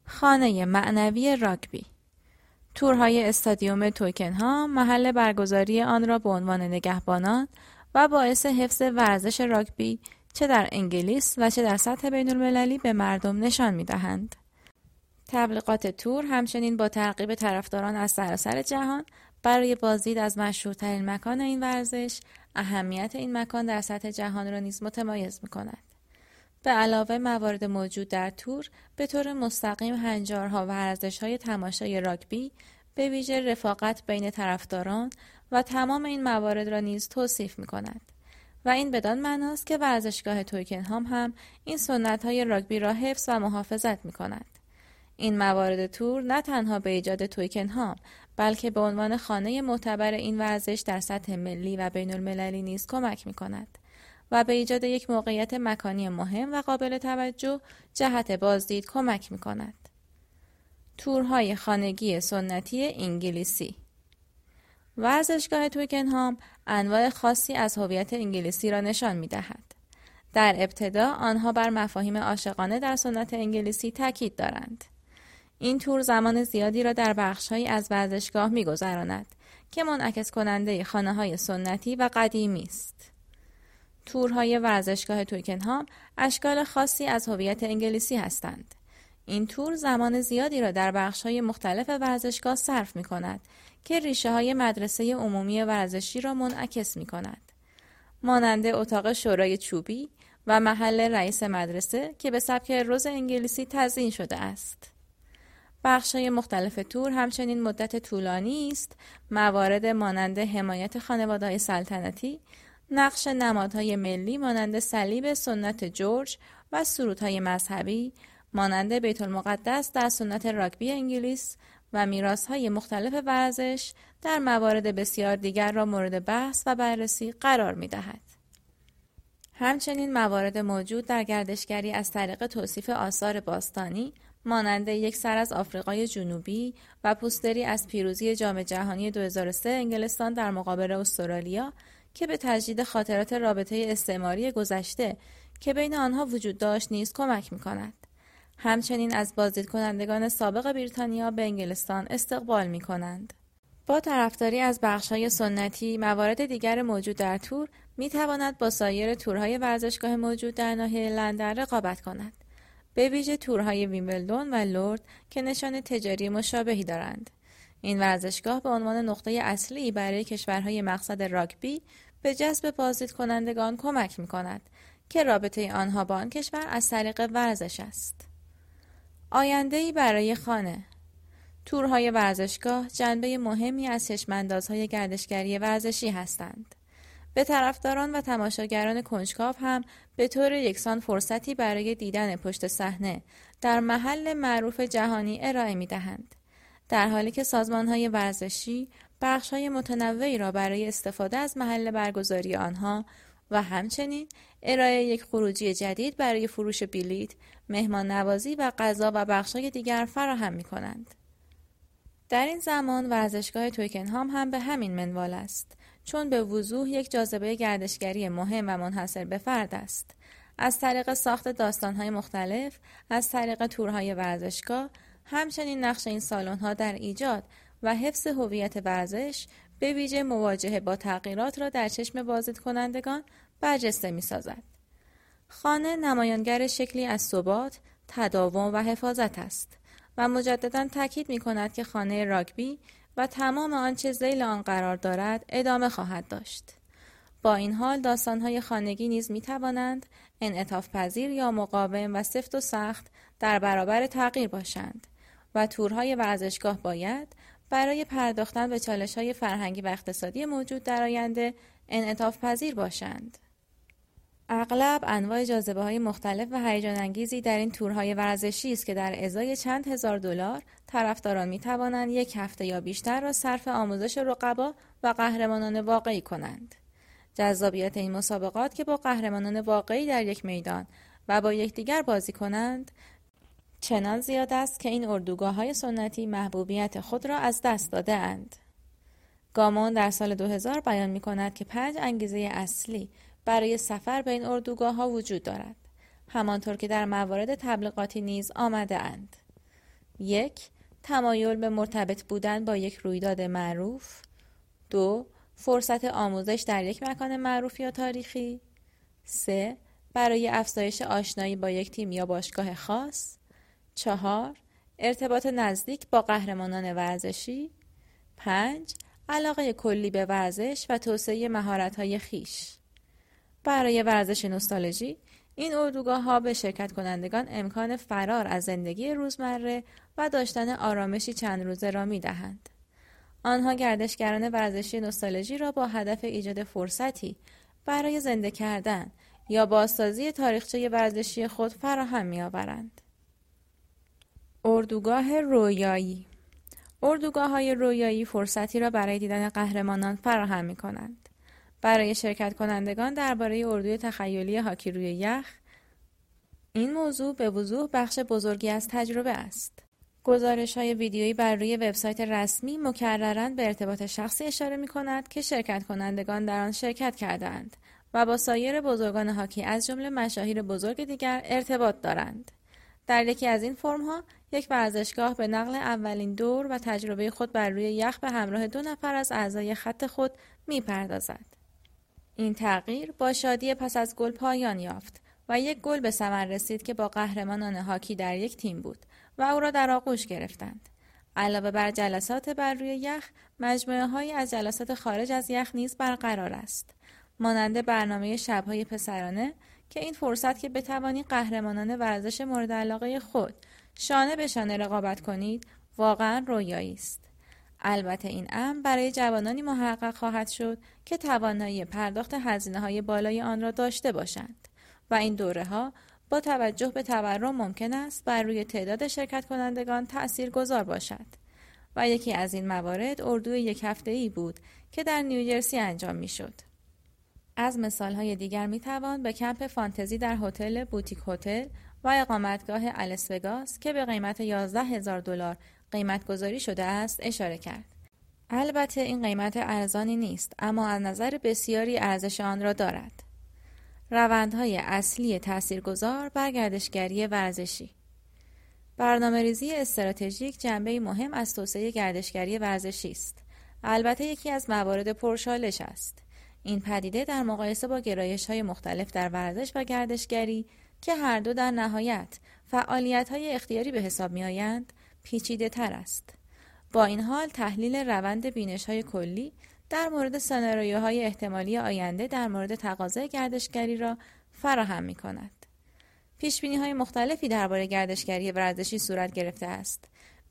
خانه معنوی راگبی تورهای استادیوم ها محل برگزاری آن را به عنوان نگهبانان و باعث حفظ ورزش راگبی چه در انگلیس و چه در سطح بین المللی به مردم نشان می دهند. تبلیغات تور همچنین با ترغیب طرفداران از سراسر جهان برای بازدید از مشهورترین مکان این ورزش اهمیت این مکان در سطح جهان را نیز متمایز می کند. به علاوه موارد موجود در تور به طور مستقیم هنجارها و ارزشهای تماشای راگبی به ویژه رفاقت بین طرفداران و تمام این موارد را نیز توصیف می کند. و این بدان معناست که ورزشگاه تویکنهام هم این سنت های راگبی را حفظ و محافظت می کند. این موارد تور نه تنها به ایجاد تویکنهام بلکه به عنوان خانه معتبر این ورزش در سطح ملی و بین المللی نیز کمک می کند. و به ایجاد یک موقعیت مکانی مهم و قابل توجه جهت بازدید کمک می کند. تورهای خانگی سنتی انگلیسی ورزشگاه تویکنهام انواع خاصی از هویت انگلیسی را نشان می دهد. در ابتدا آنها بر مفاهیم عاشقانه در سنت انگلیسی تاکید دارند. این تور زمان زیادی را در بخشهایی از ورزشگاه میگذراند که منعکس کننده خانه های سنتی و قدیمی است. تورهای ورزشگاه تویکنهام اشکال خاصی از هویت انگلیسی هستند. این تور زمان زیادی را در بخش های مختلف ورزشگاه صرف می کند که ریشه های مدرسه عمومی ورزشی را منعکس می کند. مانند اتاق شورای چوبی و محل رئیس مدرسه که به سبک روز انگلیسی تزیین شده است. بخش های مختلف تور همچنین مدت طولانی است موارد مانند حمایت خانواده سلطنتی نقش نمادهای ملی مانند صلیب سنت جورج و سرودهای مذهبی مانند بیت المقدس در سنت راگبی انگلیس و میراث های مختلف ورزش در موارد بسیار دیگر را مورد بحث و بررسی قرار می دهد. همچنین موارد موجود در گردشگری از طریق توصیف آثار باستانی مانند یک سر از آفریقای جنوبی و پوستری از پیروزی جام جهانی 2003 انگلستان در مقابل استرالیا که به تجدید خاطرات رابطه استعماری گذشته که بین آنها وجود داشت نیز کمک می کند. همچنین از بازدید کنندگان سابق بریتانیا به انگلستان استقبال می کنند. با طرفداری از های سنتی موارد دیگر موجود در تور می تواند با سایر تورهای ورزشگاه موجود در ناحیه لندن رقابت کند. به ویژه تورهای ویمبلدون و لورد که نشان تجاری مشابهی دارند. این ورزشگاه به عنوان نقطه اصلی برای کشورهای مقصد راگبی به جذب بازدید کنندگان کمک می کند که رابطه آنها با آن کشور از طریق ورزش است. آینده برای خانه تورهای ورزشگاه جنبه مهمی از چشماندازهای گردشگری ورزشی هستند. به طرفداران و تماشاگران کنجکاو هم به طور یکسان فرصتی برای دیدن پشت صحنه در محل معروف جهانی ارائه می دهند. در حالی که های ورزشی های متنوعی را برای استفاده از محل برگزاری آنها و همچنین ارائه یک خروجی جدید برای فروش بلیت، مهمان نوازی و غذا و های دیگر فراهم می کنند. در این زمان ورزشگاه تویکنهام هم به همین منوال است چون به وضوح یک جاذبه گردشگری مهم و منحصر به فرد است. از طریق ساخت داستانهای مختلف، از طریق تورهای ورزشگاه، همچنین نقش این سالن‌ها در ایجاد و حفظ هویت ورزش به ویژه مواجهه با تغییرات را در چشم بازدید کنندگان برجسته می سازد. خانه نمایانگر شکلی از ثبات، تداوم و حفاظت است و مجددا تاکید می کند که خانه راگبی و تمام آنچه زیل آن قرار دارد ادامه خواهد داشت. با این حال داستانهای خانگی نیز می توانند انعطاف پذیر یا مقاوم و سفت و سخت در برابر تغییر باشند و تورهای ورزشگاه باید برای پرداختن به چالش های فرهنگی و اقتصادی موجود در آینده انعطاف پذیر باشند. اغلب انواع جاذبه های مختلف و هیجان انگیزی در این تورهای ورزشی است که در ازای چند هزار دلار طرفداران می توانند یک هفته یا بیشتر را صرف آموزش رقبا و قهرمانان واقعی کنند. جذابیت این مسابقات که با قهرمانان واقعی در یک میدان و با یکدیگر بازی کنند چنان زیاد است که این اردوگاه های سنتی محبوبیت خود را از دست داده اند. گامون در سال 2000 بیان می کند که پنج انگیزه اصلی برای سفر به این اردوگاه ها وجود دارد. همانطور که در موارد تبلیغاتی نیز آمده اند. یک تمایل به مرتبط بودن با یک رویداد معروف دو فرصت آموزش در یک مکان معروف یا تاریخی سه برای افزایش آشنایی با یک تیم یا باشگاه خاص چهار ارتباط نزدیک با قهرمانان ورزشی پنج علاقه کلی به ورزش و توسعه مهارت‌های خیش برای ورزش نوستالژی این اردوگاه ها به شرکت کنندگان امکان فرار از زندگی روزمره و داشتن آرامشی چند روزه را می دهند. آنها گردشگران ورزشی نوستالژی را با هدف ایجاد فرصتی برای زنده کردن یا بازسازی تاریخچه ورزشی خود فراهم می آورند. اردوگاه رویایی اردوگاه های رویایی فرصتی را برای دیدن قهرمانان فراهم می کنند. برای شرکت کنندگان درباره اردوی تخیلی هاکی روی یخ این موضوع به وضوح بخش بزرگی از تجربه است. گزارش های ویدیویی بر روی وبسایت رسمی مکررن به ارتباط شخصی اشاره می کند که شرکت کنندگان در آن شرکت کردند و با سایر بزرگان هاکی از جمله مشاهیر بزرگ دیگر ارتباط دارند. در یکی از این فرمها یک ورزشگاه به نقل اولین دور و تجربه خود بر روی یخ به همراه دو نفر از اعضای خط خود می‌پردازد. این تغییر با شادی پس از گل پایان یافت و یک گل به ثمر رسید که با قهرمانان هاکی در یک تیم بود و او را در آغوش گرفتند. علاوه بر جلسات بر روی یخ، مجموعه های از جلسات خارج از یخ نیز برقرار است. مانند برنامه شبهای پسرانه که این فرصت که بتوانی قهرمانان ورزش مورد علاقه خود شانه به شانه رقابت کنید واقعا رویایی است. البته این امر برای جوانانی محقق خواهد شد که توانایی پرداخت هزینه های بالای آن را داشته باشند و این دوره ها با توجه به تورم ممکن است بر روی تعداد شرکت کنندگان تأثیر گذار باشد و یکی از این موارد اردوی یک هفته ای بود که در نیوجرسی انجام می شد. از مثال های دیگر می توان به کمپ فانتزی در هتل بوتیک هتل و اقامتگاه السوگاس که به قیمت 11 هزار دلار قیمت گذاری شده است اشاره کرد. البته این قیمت ارزانی نیست اما از نظر بسیاری ارزش آن را دارد. روندهای اصلی تاثیرگذار بر گردشگری ورزشی برنامه ریزی استراتژیک جنبه مهم از توسعه گردشگری ورزشی است. البته یکی از موارد پرشالش است. این پدیده در مقایسه با گرایش های مختلف در ورزش و گردشگری که هر دو در نهایت فعالیت های اختیاری به حساب می آیند پیچیده تر است. با این حال تحلیل روند بینش های کلی در مورد سناریوهای احتمالی آینده در مورد تقاضای گردشگری را فراهم می کند. پیش های مختلفی درباره گردشگری ورزشی صورت گرفته است.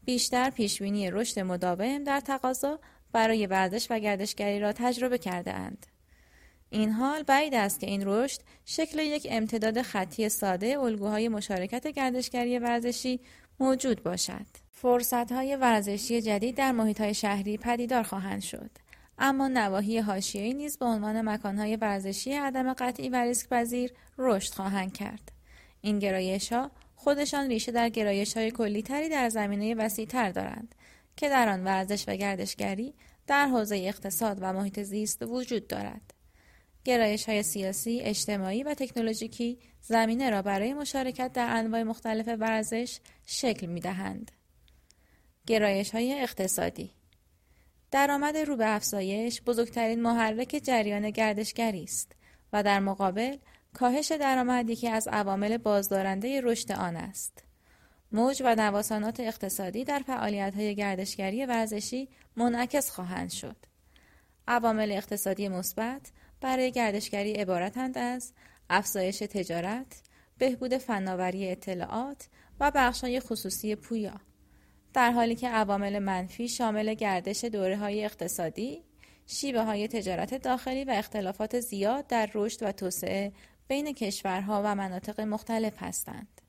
بیشتر پیشبینی رشد مداوم در تقاضا برای ورزش و گردشگری را تجربه کرده اند. این حال بعید است که این رشد شکل یک امتداد خطی ساده الگوهای مشارکت گردشگری ورزشی موجود باشد. فرصت های ورزشی جدید در محیط های شهری پدیدار خواهند شد. اما نواحی حاشیه‌ای نیز به عنوان مکانهای ورزشی عدم قطعی و ریسک پذیر رشد خواهند کرد. این گرایش ها خودشان ریشه در گرایش های کلی تری در زمینه وسیع تر دارند که در آن ورزش و گردشگری در حوزه اقتصاد و محیط زیست وجود دارد. گرایش های سیاسی، اجتماعی و تکنولوژیکی زمینه را برای مشارکت در انواع مختلف ورزش شکل می دهند. گرایش های اقتصادی درآمد رو به افزایش بزرگترین محرک جریان گردشگری است و در مقابل کاهش درآمد یکی از عوامل بازدارنده رشد آن است. موج و نوسانات اقتصادی در فعالیت‌های گردشگری ورزشی منعکس خواهند شد. عوامل اقتصادی مثبت برای گردشگری عبارتند از افزایش تجارت، بهبود فناوری اطلاعات و بخش‌های خصوصی پویا. در حالی که عوامل منفی شامل گردش دوره های اقتصادی، شیوه های تجارت داخلی و اختلافات زیاد در رشد و توسعه بین کشورها و مناطق مختلف هستند.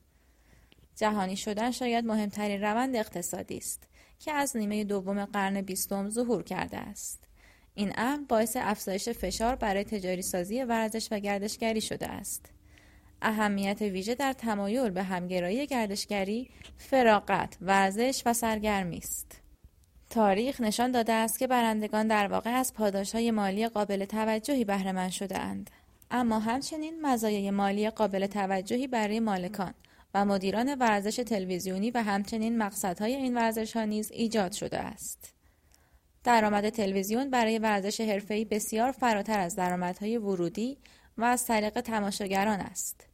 جهانی شدن شاید مهمترین روند اقتصادی است که از نیمه دوم قرن بیستم ظهور کرده است. این امر باعث افزایش فشار برای تجاری سازی ورزش و گردشگری شده است. اهمیت ویژه در تمایل به همگرایی گردشگری، فراغت، ورزش و سرگرمی است. تاریخ نشان داده است که برندگان در واقع از پاداشهای مالی قابل توجهی بهره شده اند. اما همچنین مزایای مالی قابل توجهی برای مالکان و مدیران ورزش تلویزیونی و همچنین مقصدهای این ورزش ها نیز ایجاد شده است. درآمد تلویزیون برای ورزش حرفه‌ای بسیار فراتر از درآمدهای ورودی و از طریق تماشاگران است.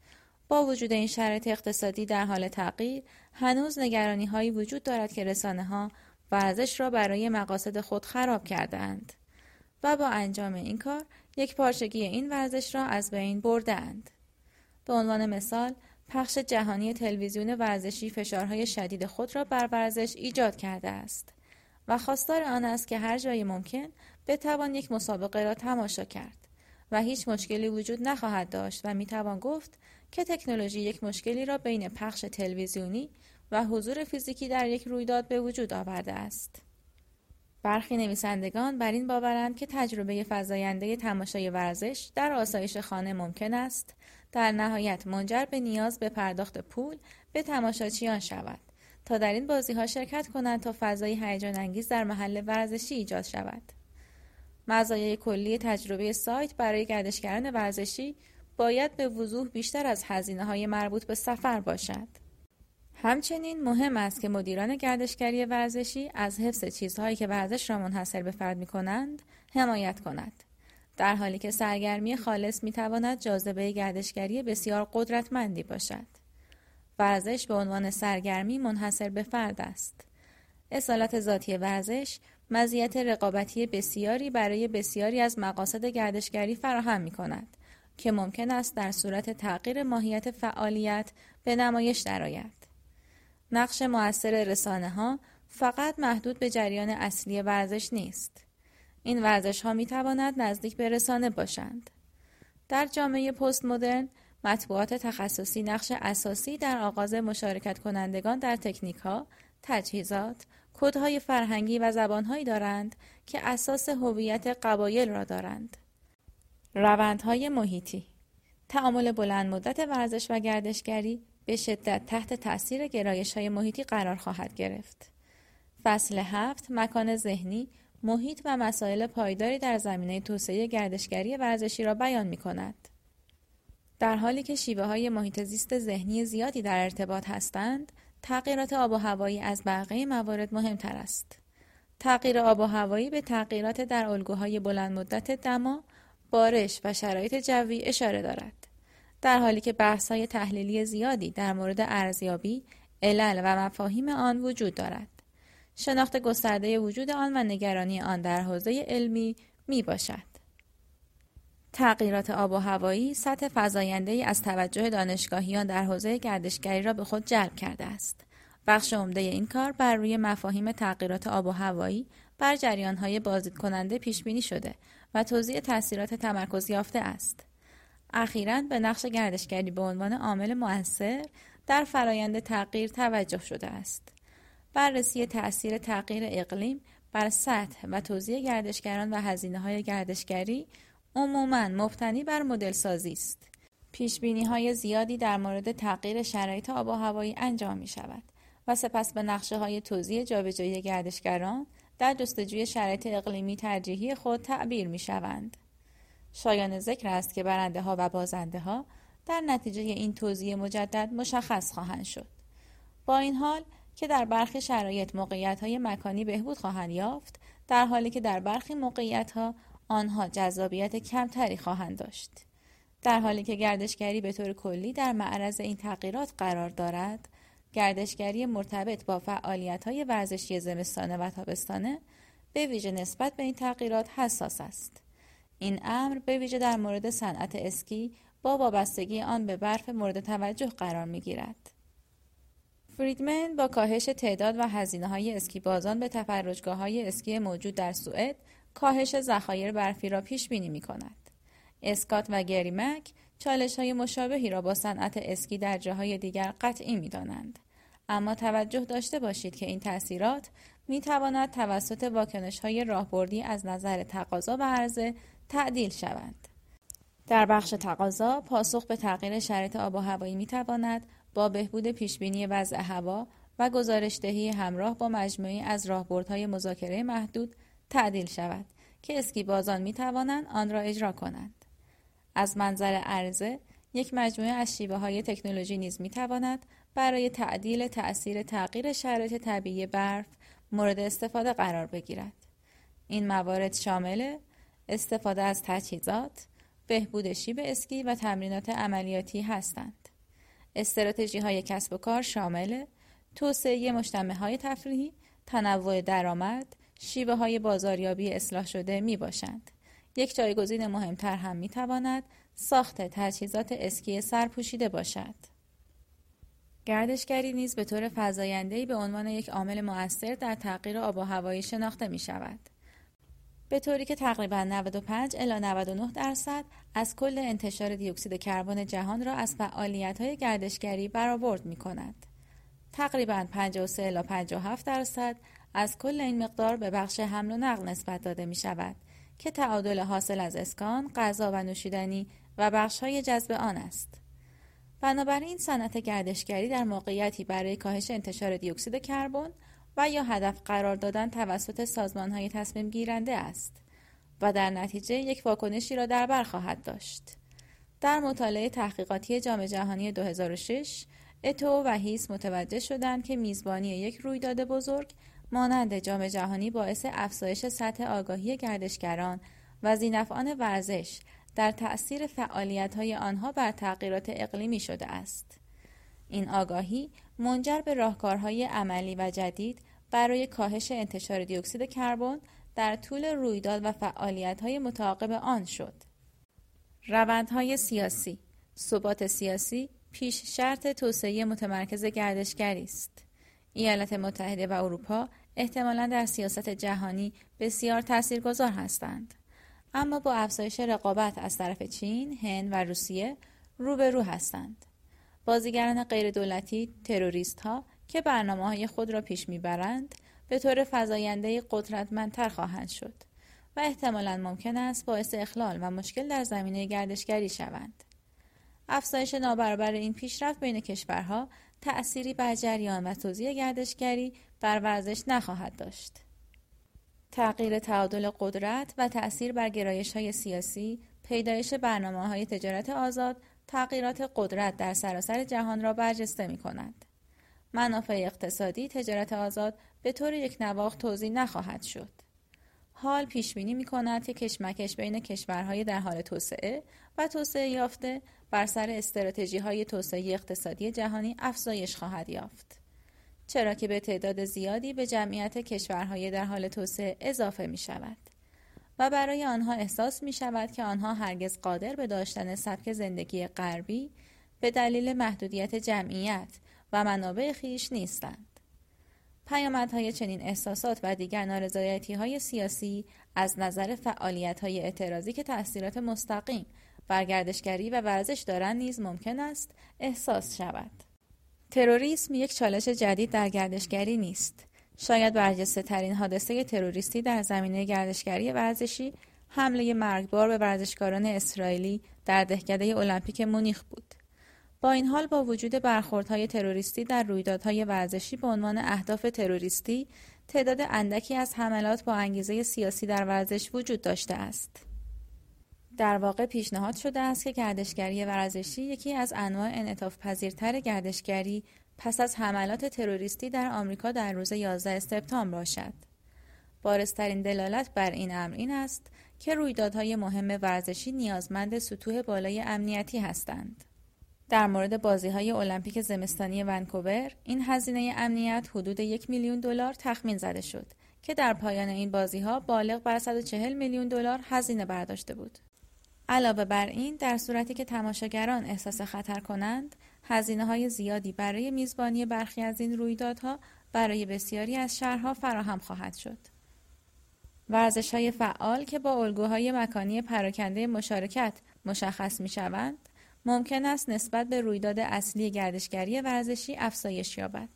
با وجود این شرایط اقتصادی در حال تغییر هنوز نگرانی هایی وجود دارد که رسانه ها ورزش را برای مقاصد خود خراب کرده اند و با انجام این کار یک پارچگی این ورزش را از بین برده اند. به عنوان مثال پخش جهانی تلویزیون ورزشی فشارهای شدید خود را بر ورزش ایجاد کرده است و خواستار آن است که هر جای ممکن بتوان یک مسابقه را تماشا کرد و هیچ مشکلی وجود نخواهد داشت و می‌توان گفت که تکنولوژی یک مشکلی را بین پخش تلویزیونی و حضور فیزیکی در یک رویداد به وجود آورده است. برخی نویسندگان بر این باورند که تجربه فزاینده تماشای ورزش در آسایش خانه ممکن است در نهایت منجر به نیاز به پرداخت پول به تماشاچیان شود تا در این بازی ها شرکت کنند تا فضای هیجان انگیز در محل ورزشی ایجاد شود. مزایای کلی تجربه سایت برای گردشگران ورزشی باید به وضوح بیشتر از هزینه های مربوط به سفر باشد. همچنین مهم است که مدیران گردشگری ورزشی از حفظ چیزهایی که ورزش را منحصر به فرد می کنند حمایت کند. در حالی که سرگرمی خالص می تواند جاذبه گردشگری بسیار قدرتمندی باشد. ورزش به عنوان سرگرمی منحصر به فرد است. اصالت ذاتی ورزش مزیت رقابتی بسیاری برای بسیاری از مقاصد گردشگری فراهم می کند که ممکن است در صورت تغییر ماهیت فعالیت به نمایش درآید. نقش موثر رسانه ها فقط محدود به جریان اصلی ورزش نیست. این ورزش ها می تواند نزدیک به رسانه باشند. در جامعه پست مدرن مطبوعات تخصصی نقش اساسی در آغاز مشارکت کنندگان در تکنیک ها، تجهیزات، کودهای فرهنگی و زبانهایی دارند که اساس هویت قبایل را دارند. روندهای محیطی تعامل بلند مدت ورزش و گردشگری به شدت تحت تاثیر گرایش های محیطی قرار خواهد گرفت. فصل هفت مکان ذهنی محیط و مسائل پایداری در زمینه توسعه گردشگری ورزشی را بیان می کند. در حالی که شیوه های محیط زیست ذهنی زیادی در ارتباط هستند، تغییرات آب و هوایی از بقیه موارد مهمتر است. تغییر آب و هوایی به تغییرات در الگوهای بلند مدت دما، بارش و شرایط جوی اشاره دارد. در حالی که های تحلیلی زیادی در مورد ارزیابی، علل و مفاهیم آن وجود دارد. شناخت گسترده وجود آن و نگرانی آن در حوزه علمی می باشد. تغییرات آب و هوایی سطح فزاینده از توجه دانشگاهیان در حوزه گردشگری را به خود جلب کرده است. بخش عمده این کار بر روی مفاهیم تغییرات آب و هوایی بر جریانهای بازدید کننده پیش بینی شده و توضیح تاثیرات تمرکز یافته است. اخیرا به نقش گردشگری به عنوان عامل مؤثر در فرایند تغییر توجه شده است. بررسی تأثیر تغییر اقلیم بر سطح و توزیع گردشگران و هزینه های گردشگری عموما مبتنی بر مدل سازی است. پیش بینی های زیادی در مورد تغییر شرایط آب و هوایی انجام می شود و سپس به نقشه های توزیع جابجایی گردشگران در جستجوی شرایط اقلیمی ترجیحی خود تعبیر می شوند. شایان ذکر است که برنده ها و بازنده ها در نتیجه این توضیح مجدد مشخص خواهند شد. با این حال که در برخی شرایط موقعیت های مکانی بهبود خواهند یافت در حالی که در برخی موقعیت ها آنها جذابیت کمتری خواهند داشت. در حالی که گردشگری به طور کلی در معرض این تغییرات قرار دارد، گردشگری مرتبط با فعالیت های ورزشی زمستانه و تابستانه به ویژه نسبت به این تغییرات حساس است. این امر به ویژه در مورد صنعت اسکی با وابستگی آن به برف مورد توجه قرار می گیرد. فریدمن با کاهش تعداد و هزینه های اسکی بازان به تفرجگاه های اسکی موجود در سوئد کاهش ذخایر برفی را پیش بینی می کند. اسکات و گریمک چالش های مشابهی را با صنعت اسکی در جاهای دیگر قطعی می دانند. اما توجه داشته باشید که این تاثیرات می تواند توسط واکنش های راهبردی از نظر تقاضا و عرضه تعدیل شوند. در بخش تقاضا پاسخ به تغییر شرایط آب و هوایی می تواند با بهبود پیشبینی وضع هوا و گزارش دهی همراه با مجموعی از راهبردهای مذاکره محدود تعدیل شود که اسکی بازان می توانند آن را اجرا کنند. از منظر عرضه یک مجموعه از شیوه های تکنولوژی نیز می تواند برای تعدیل تأثیر تغییر شرایط طبیعی برف مورد استفاده قرار بگیرد. این موارد شامل استفاده از تجهیزات، بهبود شیب اسکی و تمرینات عملیاتی هستند. استراتژی های کسب و کار شامل توسعه مجتمع های تفریحی، تنوع درآمد، شیوه های بازاریابی اصلاح شده می باشند. یک جایگزین مهمتر هم می تواند ساخت تجهیزات اسکی سرپوشیده باشد. گردشگری نیز به طور فزاینده‌ای به عنوان یک عامل مؤثر در تغییر آب و هوایی شناخته می شود. به طوری که تقریبا 95 الی 99 درصد از کل انتشار دیوکسید کربن جهان را از فعالیت های گردشگری برآورد می کند. تقریبا 53 الی 57 درصد از کل این مقدار به بخش حمل و نقل نسبت داده می شود که تعادل حاصل از اسکان، غذا و نوشیدنی و بخش های جذب آن است. بنابراین صنعت گردشگری در موقعیتی برای کاهش انتشار دیوکسید کربن و یا هدف قرار دادن توسط سازمان های تصمیم گیرنده است و در نتیجه یک واکنشی را در بر خواهد داشت. در مطالعه تحقیقاتی جام جهانی 2006 اتو و هیس متوجه شدند که میزبانی یک رویداد بزرگ مانند جام جهانی باعث افزایش سطح آگاهی گردشگران و زینفعان ورزش در تأثیر فعالیت های آنها بر تغییرات اقلیمی شده است. این آگاهی منجر به راهکارهای عملی و جدید برای کاهش انتشار دیوکسید کربن در طول رویداد و فعالیت‌های متعاقب آن شد. روندهای سیاسی ثبات سیاسی پیش شرط توسعه متمرکز گردشگری است. ایالات متحده و اروپا احتمالا در سیاست جهانی بسیار تاثیرگذار هستند. اما با افزایش رقابت از طرف چین، هند و روسیه روبرو هستند. بازیگران غیر دولتی، تروریست ها که برنامه های خود را پیش می‌برند به طور فضاینده قدرتمندتر خواهند شد و احتمالا ممکن است باعث اخلال و مشکل در زمینه گردشگری شوند. افزایش نابرابر این پیشرفت بین کشورها تأثیری بر جریان و توزیع گردشگری بر ورزش نخواهد داشت. تغییر تعادل قدرت و تأثیر بر گرایش های سیاسی، پیدایش برنامه های تجارت آزاد، تغییرات قدرت در سراسر جهان را برجسته می کند. منافع اقتصادی تجارت آزاد به طور یک نواخت توضیح نخواهد شد. حال پیش بینی می کند که کشمکش بین کشورهای در حال توسعه و توسعه یافته بر سر استراتژی های توسعه اقتصادی جهانی افزایش خواهد یافت. چرا که به تعداد زیادی به جمعیت کشورهای در حال توسعه اضافه می شود و برای آنها احساس می شود که آنها هرگز قادر به داشتن سبک زندگی غربی به دلیل محدودیت جمعیت و منابع خیش نیستند. پیامدهای چنین احساسات و دیگر نارضایتی های سیاسی از نظر فعالیت های اعتراضی که تأثیرات مستقیم بر گردشگری و ورزش دارند نیز ممکن است احساس شود. تروریسم یک چالش جدید در گردشگری نیست. شاید برجسته ترین حادثه تروریستی در زمینه گردشگری ورزشی حمله مرگبار به ورزشکاران اسرائیلی در دهکده المپیک مونیخ بود. با این حال با وجود برخوردهای تروریستی در رویدادهای ورزشی به عنوان اهداف تروریستی تعداد اندکی از حملات با انگیزه سیاسی در ورزش وجود داشته است. در واقع پیشنهاد شده است که گردشگری ورزشی یکی از انواع انعطاف پذیرتر گردشگری پس از حملات تروریستی در آمریکا در روز 11 سپتامبر باشد. بارسترین دلالت بر این امر این است که رویدادهای مهم ورزشی نیازمند سطوح بالای امنیتی هستند. در مورد بازی های المپیک زمستانی ونکوور این هزینه امنیت حدود یک میلیون دلار تخمین زده شد که در پایان این بازی ها بالغ بر 140 میلیون دلار هزینه برداشته بود. علاوه بر این در صورتی که تماشاگران احساس خطر کنند هزینه های زیادی برای میزبانی برخی از این رویدادها برای بسیاری از شهرها فراهم خواهد شد. ورزش های فعال که با الگوهای مکانی پراکنده مشارکت مشخص می شوند ممکن است نسبت به رویداد اصلی گردشگری ورزشی افزایش یابد.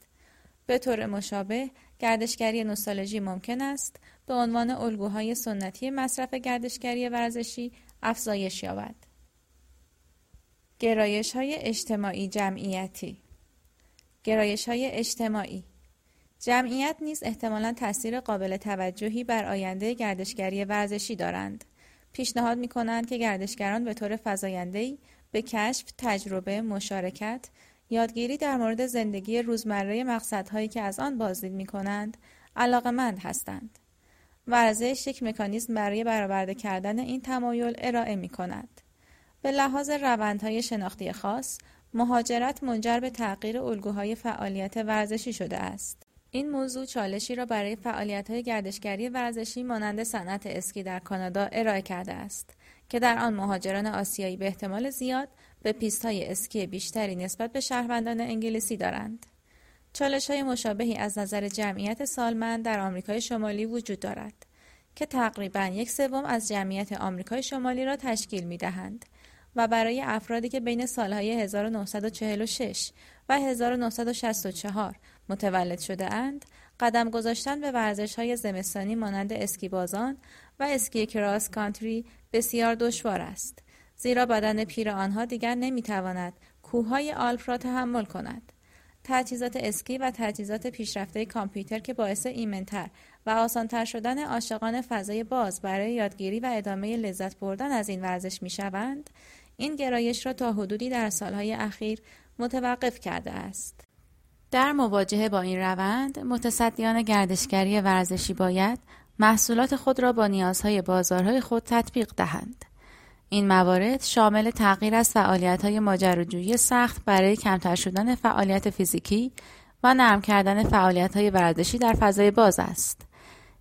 به طور مشابه گردشگری نوستالژی ممکن است به عنوان الگوهای سنتی مصرف گردشگری ورزشی افزایش یابد. گرایش های اجتماعی جمعیتی گرایش های اجتماعی جمعیت نیز احتمالا تاثیر قابل توجهی بر آینده گردشگری ورزشی دارند. پیشنهاد می کنند که گردشگران به طور فزاینده‌ای به کشف، تجربه، مشارکت، یادگیری در مورد زندگی روزمره مقصدهایی که از آن بازدید می کنند، علاقمند هستند. ورزش یک مکانیزم برای برآورده کردن این تمایل ارائه می کند. به لحاظ روندهای شناختی خاص، مهاجرت منجر به تغییر الگوهای فعالیت ورزشی شده است. این موضوع چالشی را برای فعالیت‌های گردشگری ورزشی مانند صنعت اسکی در کانادا ارائه کرده است که در آن مهاجران آسیایی به احتمال زیاد به پیست‌های اسکی بیشتری نسبت به شهروندان انگلیسی دارند. چالش های مشابهی از نظر جمعیت سالمند در آمریکای شمالی وجود دارد که تقریبا یک سوم از جمعیت آمریکای شمالی را تشکیل می دهند و برای افرادی که بین سالهای 1946 و 1964 متولد شده اند قدم گذاشتن به ورزش های زمستانی مانند اسکی بازان و اسکی کراس کانتری بسیار دشوار است زیرا بدن پیر آنها دیگر نمی‌تواند کوههای آلپ را تحمل کند تجهیزات اسکی و تجهیزات پیشرفته کامپیوتر که باعث ایمنتر و آسانتر شدن عاشقان فضای باز برای یادگیری و ادامه لذت بردن از این ورزش می شوند، این گرایش را تا حدودی در سالهای اخیر متوقف کرده است. در مواجهه با این روند، متصدیان گردشگری ورزشی باید محصولات خود را با نیازهای بازارهای خود تطبیق دهند. این موارد شامل تغییر از فعالیت های ماجراجویی سخت برای کمتر شدن فعالیت فیزیکی و نرم کردن فعالیت های ورزشی در فضای باز است.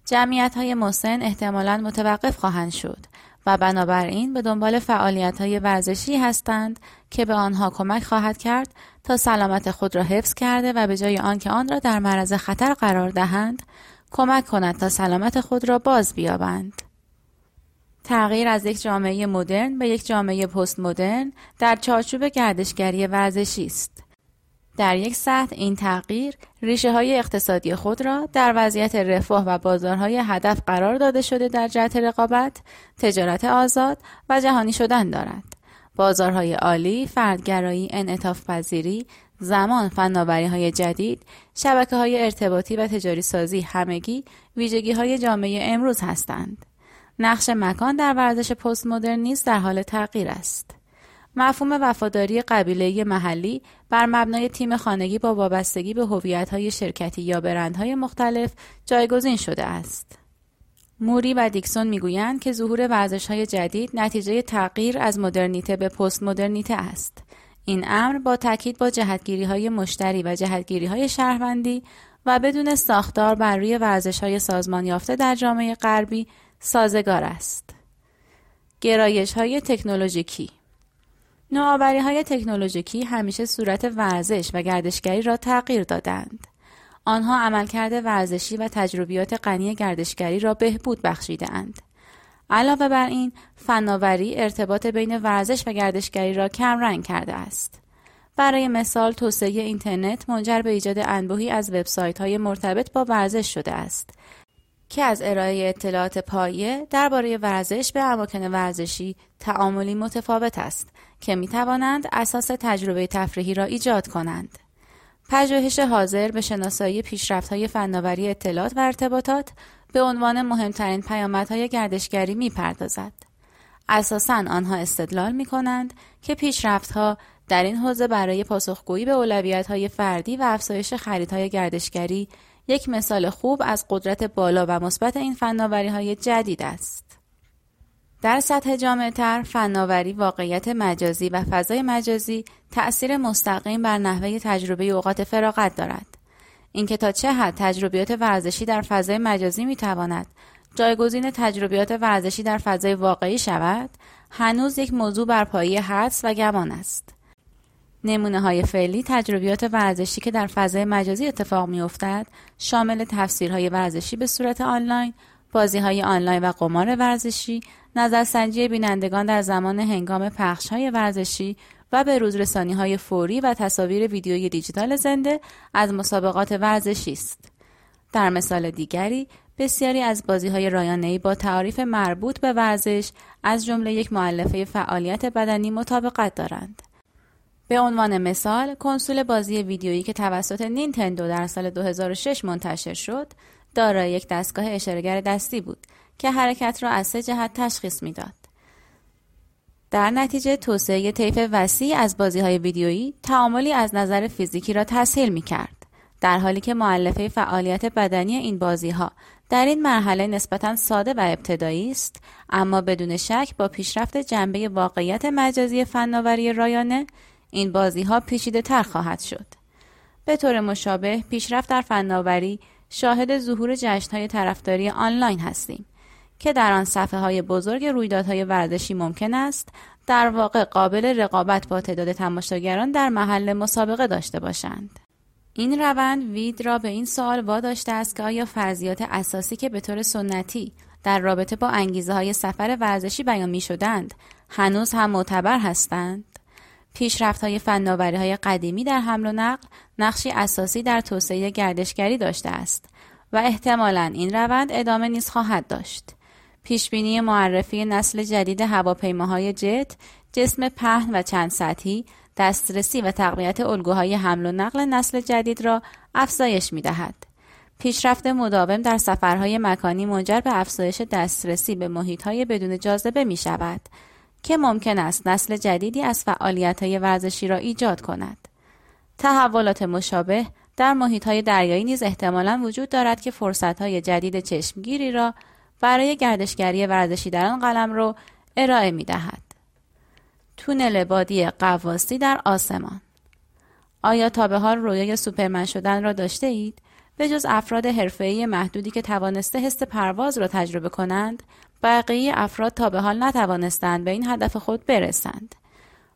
جمعیت های مسن احتمالا متوقف خواهند شد و بنابراین به دنبال فعالیت های ورزشی هستند که به آنها کمک خواهد کرد تا سلامت خود را حفظ کرده و به جای آنکه آن را در معرض خطر قرار دهند کمک کند تا سلامت خود را باز بیابند. تغییر از یک جامعه مدرن به یک جامعه پست مدرن در چارچوب گردشگری ورزشی است. در یک سطح این تغییر ریشه های اقتصادی خود را در وضعیت رفاه و بازارهای هدف قرار داده شده در جهت رقابت، تجارت آزاد و جهانی شدن دارد. بازارهای عالی، فردگرایی، انعطاف پذیری، زمان فناوری های جدید، شبکه های ارتباطی و تجاری سازی همگی ویژگی های جامعه امروز هستند. نقش مکان در ورزش پست مدرن نیز در حال تغییر است. مفهوم وفاداری قبیله محلی بر مبنای تیم خانگی با وابستگی به های شرکتی یا برندهای مختلف جایگزین شده است. موری و دیکسون می‌گویند که ظهور های جدید نتیجه تغییر از مدرنیته به پست مدرنیته است. این امر با تاکید با جهتگیری های مشتری و جهتگیری های شهروندی و بدون ساختار بر روی ورزش های سازمان یافته در جامعه غربی سازگار است. گرایش های تکنولوژیکی نوآوری های تکنولوژیکی همیشه صورت ورزش و گردشگری را تغییر دادند. آنها عملکرد ورزشی و تجربیات غنی گردشگری را بهبود بخشیدند. علاوه بر این، فناوری ارتباط بین ورزش و گردشگری را کمرنگ کرده است. برای مثال توسعه اینترنت منجر به ایجاد انبوهی از وبسایت های مرتبط با ورزش شده است که از ارائه اطلاعات پایه درباره ورزش به اماکن ورزشی تعاملی متفاوت است که می توانند اساس تجربه تفریحی را ایجاد کنند. پژوهش حاضر به شناسایی های فناوری اطلاعات و ارتباطات به عنوان مهمترین پیامدهای گردشگری می پردازد. اساساً آنها استدلال می کنند که پیشرفتها در این حوزه برای پاسخگویی به اولویت‌های فردی و افزایش خریدهای گردشگری یک مثال خوب از قدرت بالا و مثبت این فناوری های جدید است. در سطح جامعتر فناوری واقعیت مجازی و فضای مجازی تأثیر مستقیم بر نحوه تجربه اوقات فراغت دارد. اینکه تا چه حد تجربیات ورزشی در فضای مجازی می تواند جایگزین تجربیات ورزشی در فضای واقعی شود هنوز یک موضوع بر پایه حدس و گمان است. نمونه های فعلی تجربیات ورزشی که در فضای مجازی اتفاق می افتد شامل تفسیرهای ورزشی به صورت آنلاین، بازی های آنلاین و قمار ورزشی، نظرسنجی بینندگان در زمان هنگام پخش های ورزشی و به روزرسانی های فوری و تصاویر ویدیویی دیجیتال زنده از مسابقات ورزشی است. در مثال دیگری بسیاری از بازی های رایانه‌ای با تعاریف مربوط به ورزش از جمله یک معلفه فعالیت بدنی مطابقت دارند. به عنوان مثال کنسول بازی ویدیویی که توسط نینتندو در سال 2006 منتشر شد دارای یک دستگاه اشارهگر دستی بود که حرکت را از سه جهت تشخیص می‌داد. در نتیجه توسعه طیف وسیع از بازی های ویدیویی تعاملی از نظر فیزیکی را تسهیل می کرد. در حالی که معلفه فعالیت بدنی این بازی ها در این مرحله نسبتا ساده و ابتدایی است اما بدون شک با پیشرفت جنبه واقعیت مجازی فناوری رایانه این بازی ها پیچیده تر خواهد شد. به طور مشابه پیشرفت در فناوری شاهد ظهور جشن های طرفداری آنلاین هستیم که در آن صفحه های بزرگ رویدادهای ورزشی ممکن است در واقع قابل رقابت با تعداد تماشاگران در محل مسابقه داشته باشند. این روند وید را به این سوال واداشته است که آیا فرضیات اساسی که به طور سنتی در رابطه با انگیزه های سفر ورزشی بیان می شدند هنوز هم معتبر هستند؟ پیشرفت های فناوری های قدیمی در حمل و نقل نقشی اساسی در توسعه گردشگری داشته است و احتمالا این روند ادامه نیز خواهد داشت. پیشبینی معرفی نسل جدید هواپیماهای جت، جسم پهن و چند سطحی، دسترسی و تقویت الگوهای حمل و نقل نسل جدید را افزایش می دهد. پیشرفت مداوم در سفرهای مکانی منجر به افزایش دسترسی به محیطهای بدون جاذبه می شود که ممکن است نسل جدیدی از فعالیت های ورزشی را ایجاد کند. تحولات مشابه در محیط های دریایی نیز احتمالا وجود دارد که فرصت های جدید چشمگیری را برای گردشگری ورزشی در آن قلم رو ارائه می دهد. تونل بادی قواسی در آسمان آیا تا به حال رویای سوپرمن شدن را داشته اید؟ به جز افراد حرفه‌ای محدودی که توانسته حس پرواز را تجربه کنند، بقیه افراد تا به حال نتوانستند به این هدف خود برسند.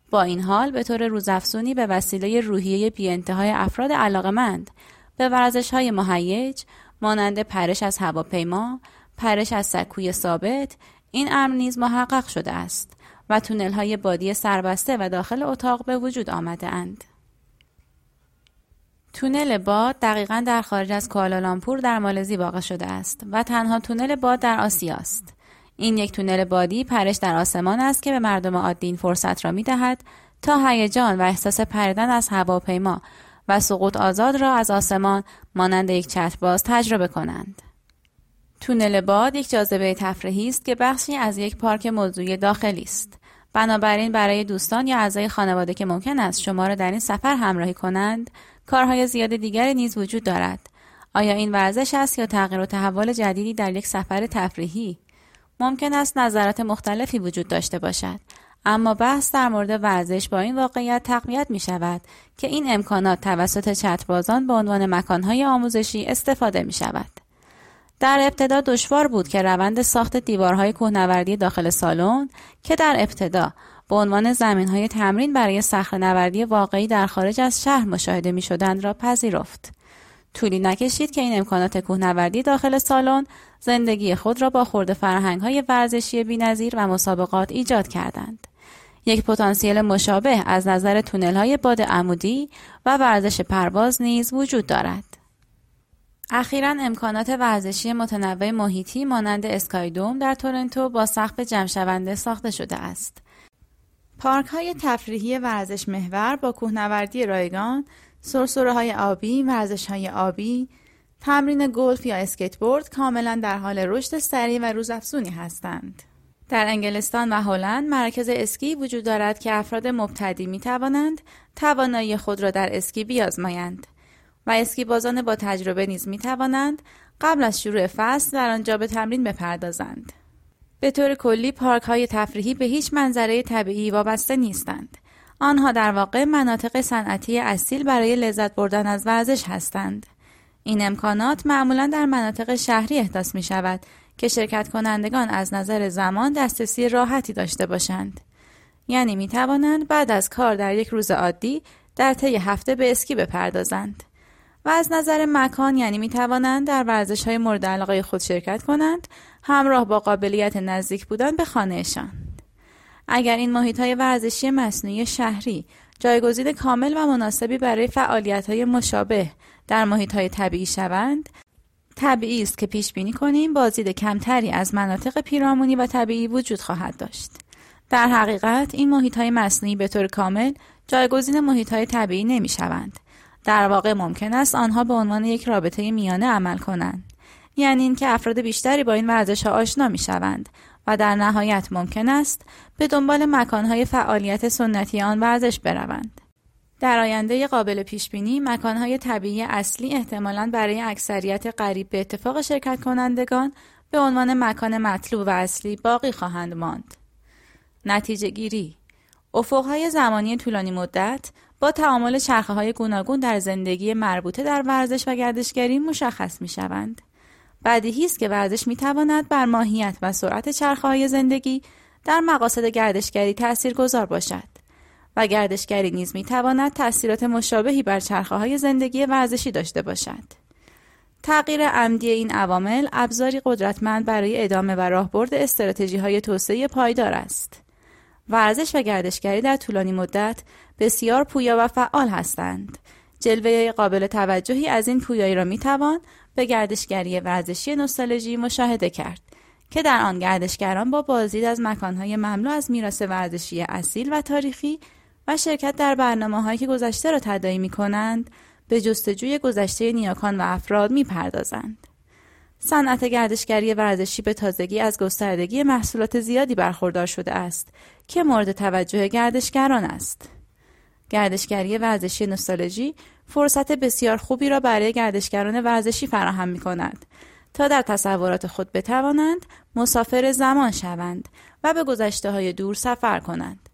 با این حال به طور روزافزونی به وسیله روحیه بی انتهای افراد علاقمند به ورزش های مهیج مانند پرش از هواپیما، پرش از سکوی ثابت این امر نیز محقق شده است و تونل های بادی سربسته و داخل اتاق به وجود آمده اند. تونل باد دقیقا در خارج از کوالالامپور در مالزی واقع شده است و تنها تونل باد در آسیا است. این یک تونل بادی پرش در آسمان است که به مردم عادی این فرصت را می دهد تا هیجان و احساس پریدن از هواپیما و سقوط آزاد را از آسمان مانند یک چترباز تجربه کنند. تونل باد یک جاذبه تفریحی است که بخشی از یک پارک موضوعی داخلی است. بنابراین برای دوستان یا اعضای خانواده که ممکن است شما را در این سفر همراهی کنند، کارهای زیاد دیگری نیز وجود دارد. آیا این ورزش است یا تغییر و تحول جدیدی در یک سفر تفریحی؟ ممکن است نظرات مختلفی وجود داشته باشد اما بحث در مورد ورزش با این واقعیت تقویت می شود که این امکانات توسط چتربازان به عنوان مکانهای آموزشی استفاده می شود. در ابتدا دشوار بود که روند ساخت دیوارهای کوهنوردی داخل سالن که در ابتدا به عنوان زمینهای تمرین برای نوردی واقعی در خارج از شهر مشاهده می شدند را پذیرفت. طولی نکشید که این امکانات کوهنوردی داخل سالن زندگی خود را با خورده فرهنگ های ورزشی بینظیر و مسابقات ایجاد کردند. یک پتانسیل مشابه از نظر تونل های باد عمودی و ورزش پرواز نیز وجود دارد. اخیرا امکانات ورزشی متنوع محیطی مانند اسکایدوم در تورنتو با سقف جمع ساخته شده است. پارک های تفریحی ورزش محور با کوهنوردی رایگان، سرسره های آبی، ورزش های آبی، تمرین گلف یا اسکیتبورد کاملا در حال رشد سریع و روزافزونی هستند. در انگلستان و هلند مرکز اسکی وجود دارد که افراد مبتدی می توانند توانایی خود را در اسکی بیازمایند و اسکی بازان با تجربه نیز می توانند قبل از شروع فصل در آنجا به تمرین بپردازند. به طور کلی پارک های تفریحی به هیچ منظره طبیعی وابسته نیستند. آنها در واقع مناطق صنعتی اصیل برای لذت بردن از ورزش هستند. این امکانات معمولا در مناطق شهری احداث می شود که شرکت کنندگان از نظر زمان دسترسی راحتی داشته باشند. یعنی می توانند بعد از کار در یک روز عادی در طی هفته به اسکی بپردازند. و از نظر مکان یعنی می توانند در ورزش های مورد علاقه خود شرکت کنند همراه با قابلیت نزدیک بودن به خانهشان. اگر این محیط های ورزشی مصنوعی شهری جایگزین کامل و مناسبی برای فعالیت های مشابه در محیط های طبیعی شوند طبیعی است که پیش بینی کنیم بازدید کمتری از مناطق پیرامونی و طبیعی وجود خواهد داشت در حقیقت این محیط های مصنوعی به طور کامل جایگزین محیط های طبیعی نمی شوند در واقع ممکن است آنها به عنوان یک رابطه میانه عمل کنند یعنی اینکه افراد بیشتری با این ورزش ها آشنا می شوند و در نهایت ممکن است به دنبال مکانهای فعالیت سنتی آن ورزش بروند. در آینده قابل پیش بینی مکانهای طبیعی اصلی احتمالاً برای اکثریت قریب به اتفاق شرکت کنندگان به عنوان مکان مطلوب و اصلی باقی خواهند ماند. نتیجه گیری افقهای زمانی طولانی مدت با تعامل چرخه های گوناگون در زندگی مربوطه در ورزش و گردشگری مشخص می شوند. بدیهی است که ورزش می تواند بر ماهیت و سرعت چرخه های زندگی در مقاصد گردشگری تأثیر گذار باشد و گردشگری نیز می تواند تأثیرات مشابهی بر چرخه های زندگی ورزشی داشته باشد. تغییر عمدی این عوامل ابزاری قدرتمند برای ادامه و راهبرد استراتژی های توسعه پایدار است. ورزش و گردشگری در طولانی مدت بسیار پویا و فعال هستند. جلوه قابل توجهی از این پویایی را می توان به گردشگری ورزشی نوستالژی مشاهده کرد که در آن گردشگران با بازدید از مکانهای مملو از میراث ورزشی اصیل و تاریخی و شرکت در برنامه هایی که گذشته را تدایی می کنند به جستجوی گذشته نیاکان و افراد می پردازند. صنعت گردشگری ورزشی به تازگی از گستردگی محصولات زیادی برخوردار شده است که مورد توجه گردشگران است. گردشگری ورزشی نوستالژی فرصت بسیار خوبی را برای گردشگران ورزشی فراهم می کند تا در تصورات خود بتوانند مسافر زمان شوند و به گذشته های دور سفر کنند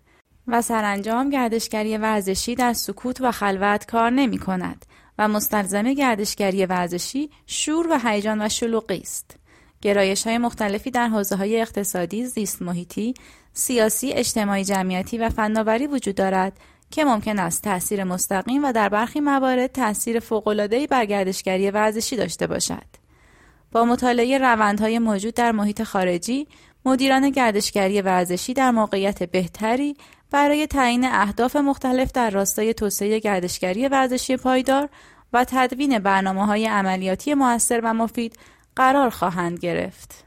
و سرانجام گردشگری ورزشی در سکوت و خلوت کار نمی کند و مستلزم گردشگری ورزشی شور و هیجان و شلوغی است. گرایش های مختلفی در حوزه های اقتصادی، زیست محیطی، سیاسی، اجتماعی جمعیتی و فناوری وجود دارد که ممکن است تاثیر مستقیم و در برخی موارد تاثیر فوق‌العاده‌ای بر گردشگری ورزشی داشته باشد. با مطالعه روندهای موجود در محیط خارجی، مدیران گردشگری ورزشی در موقعیت بهتری برای تعیین اهداف مختلف در راستای توسعه گردشگری ورزشی پایدار و تدوین برنامه های عملیاتی موثر و مفید قرار خواهند گرفت.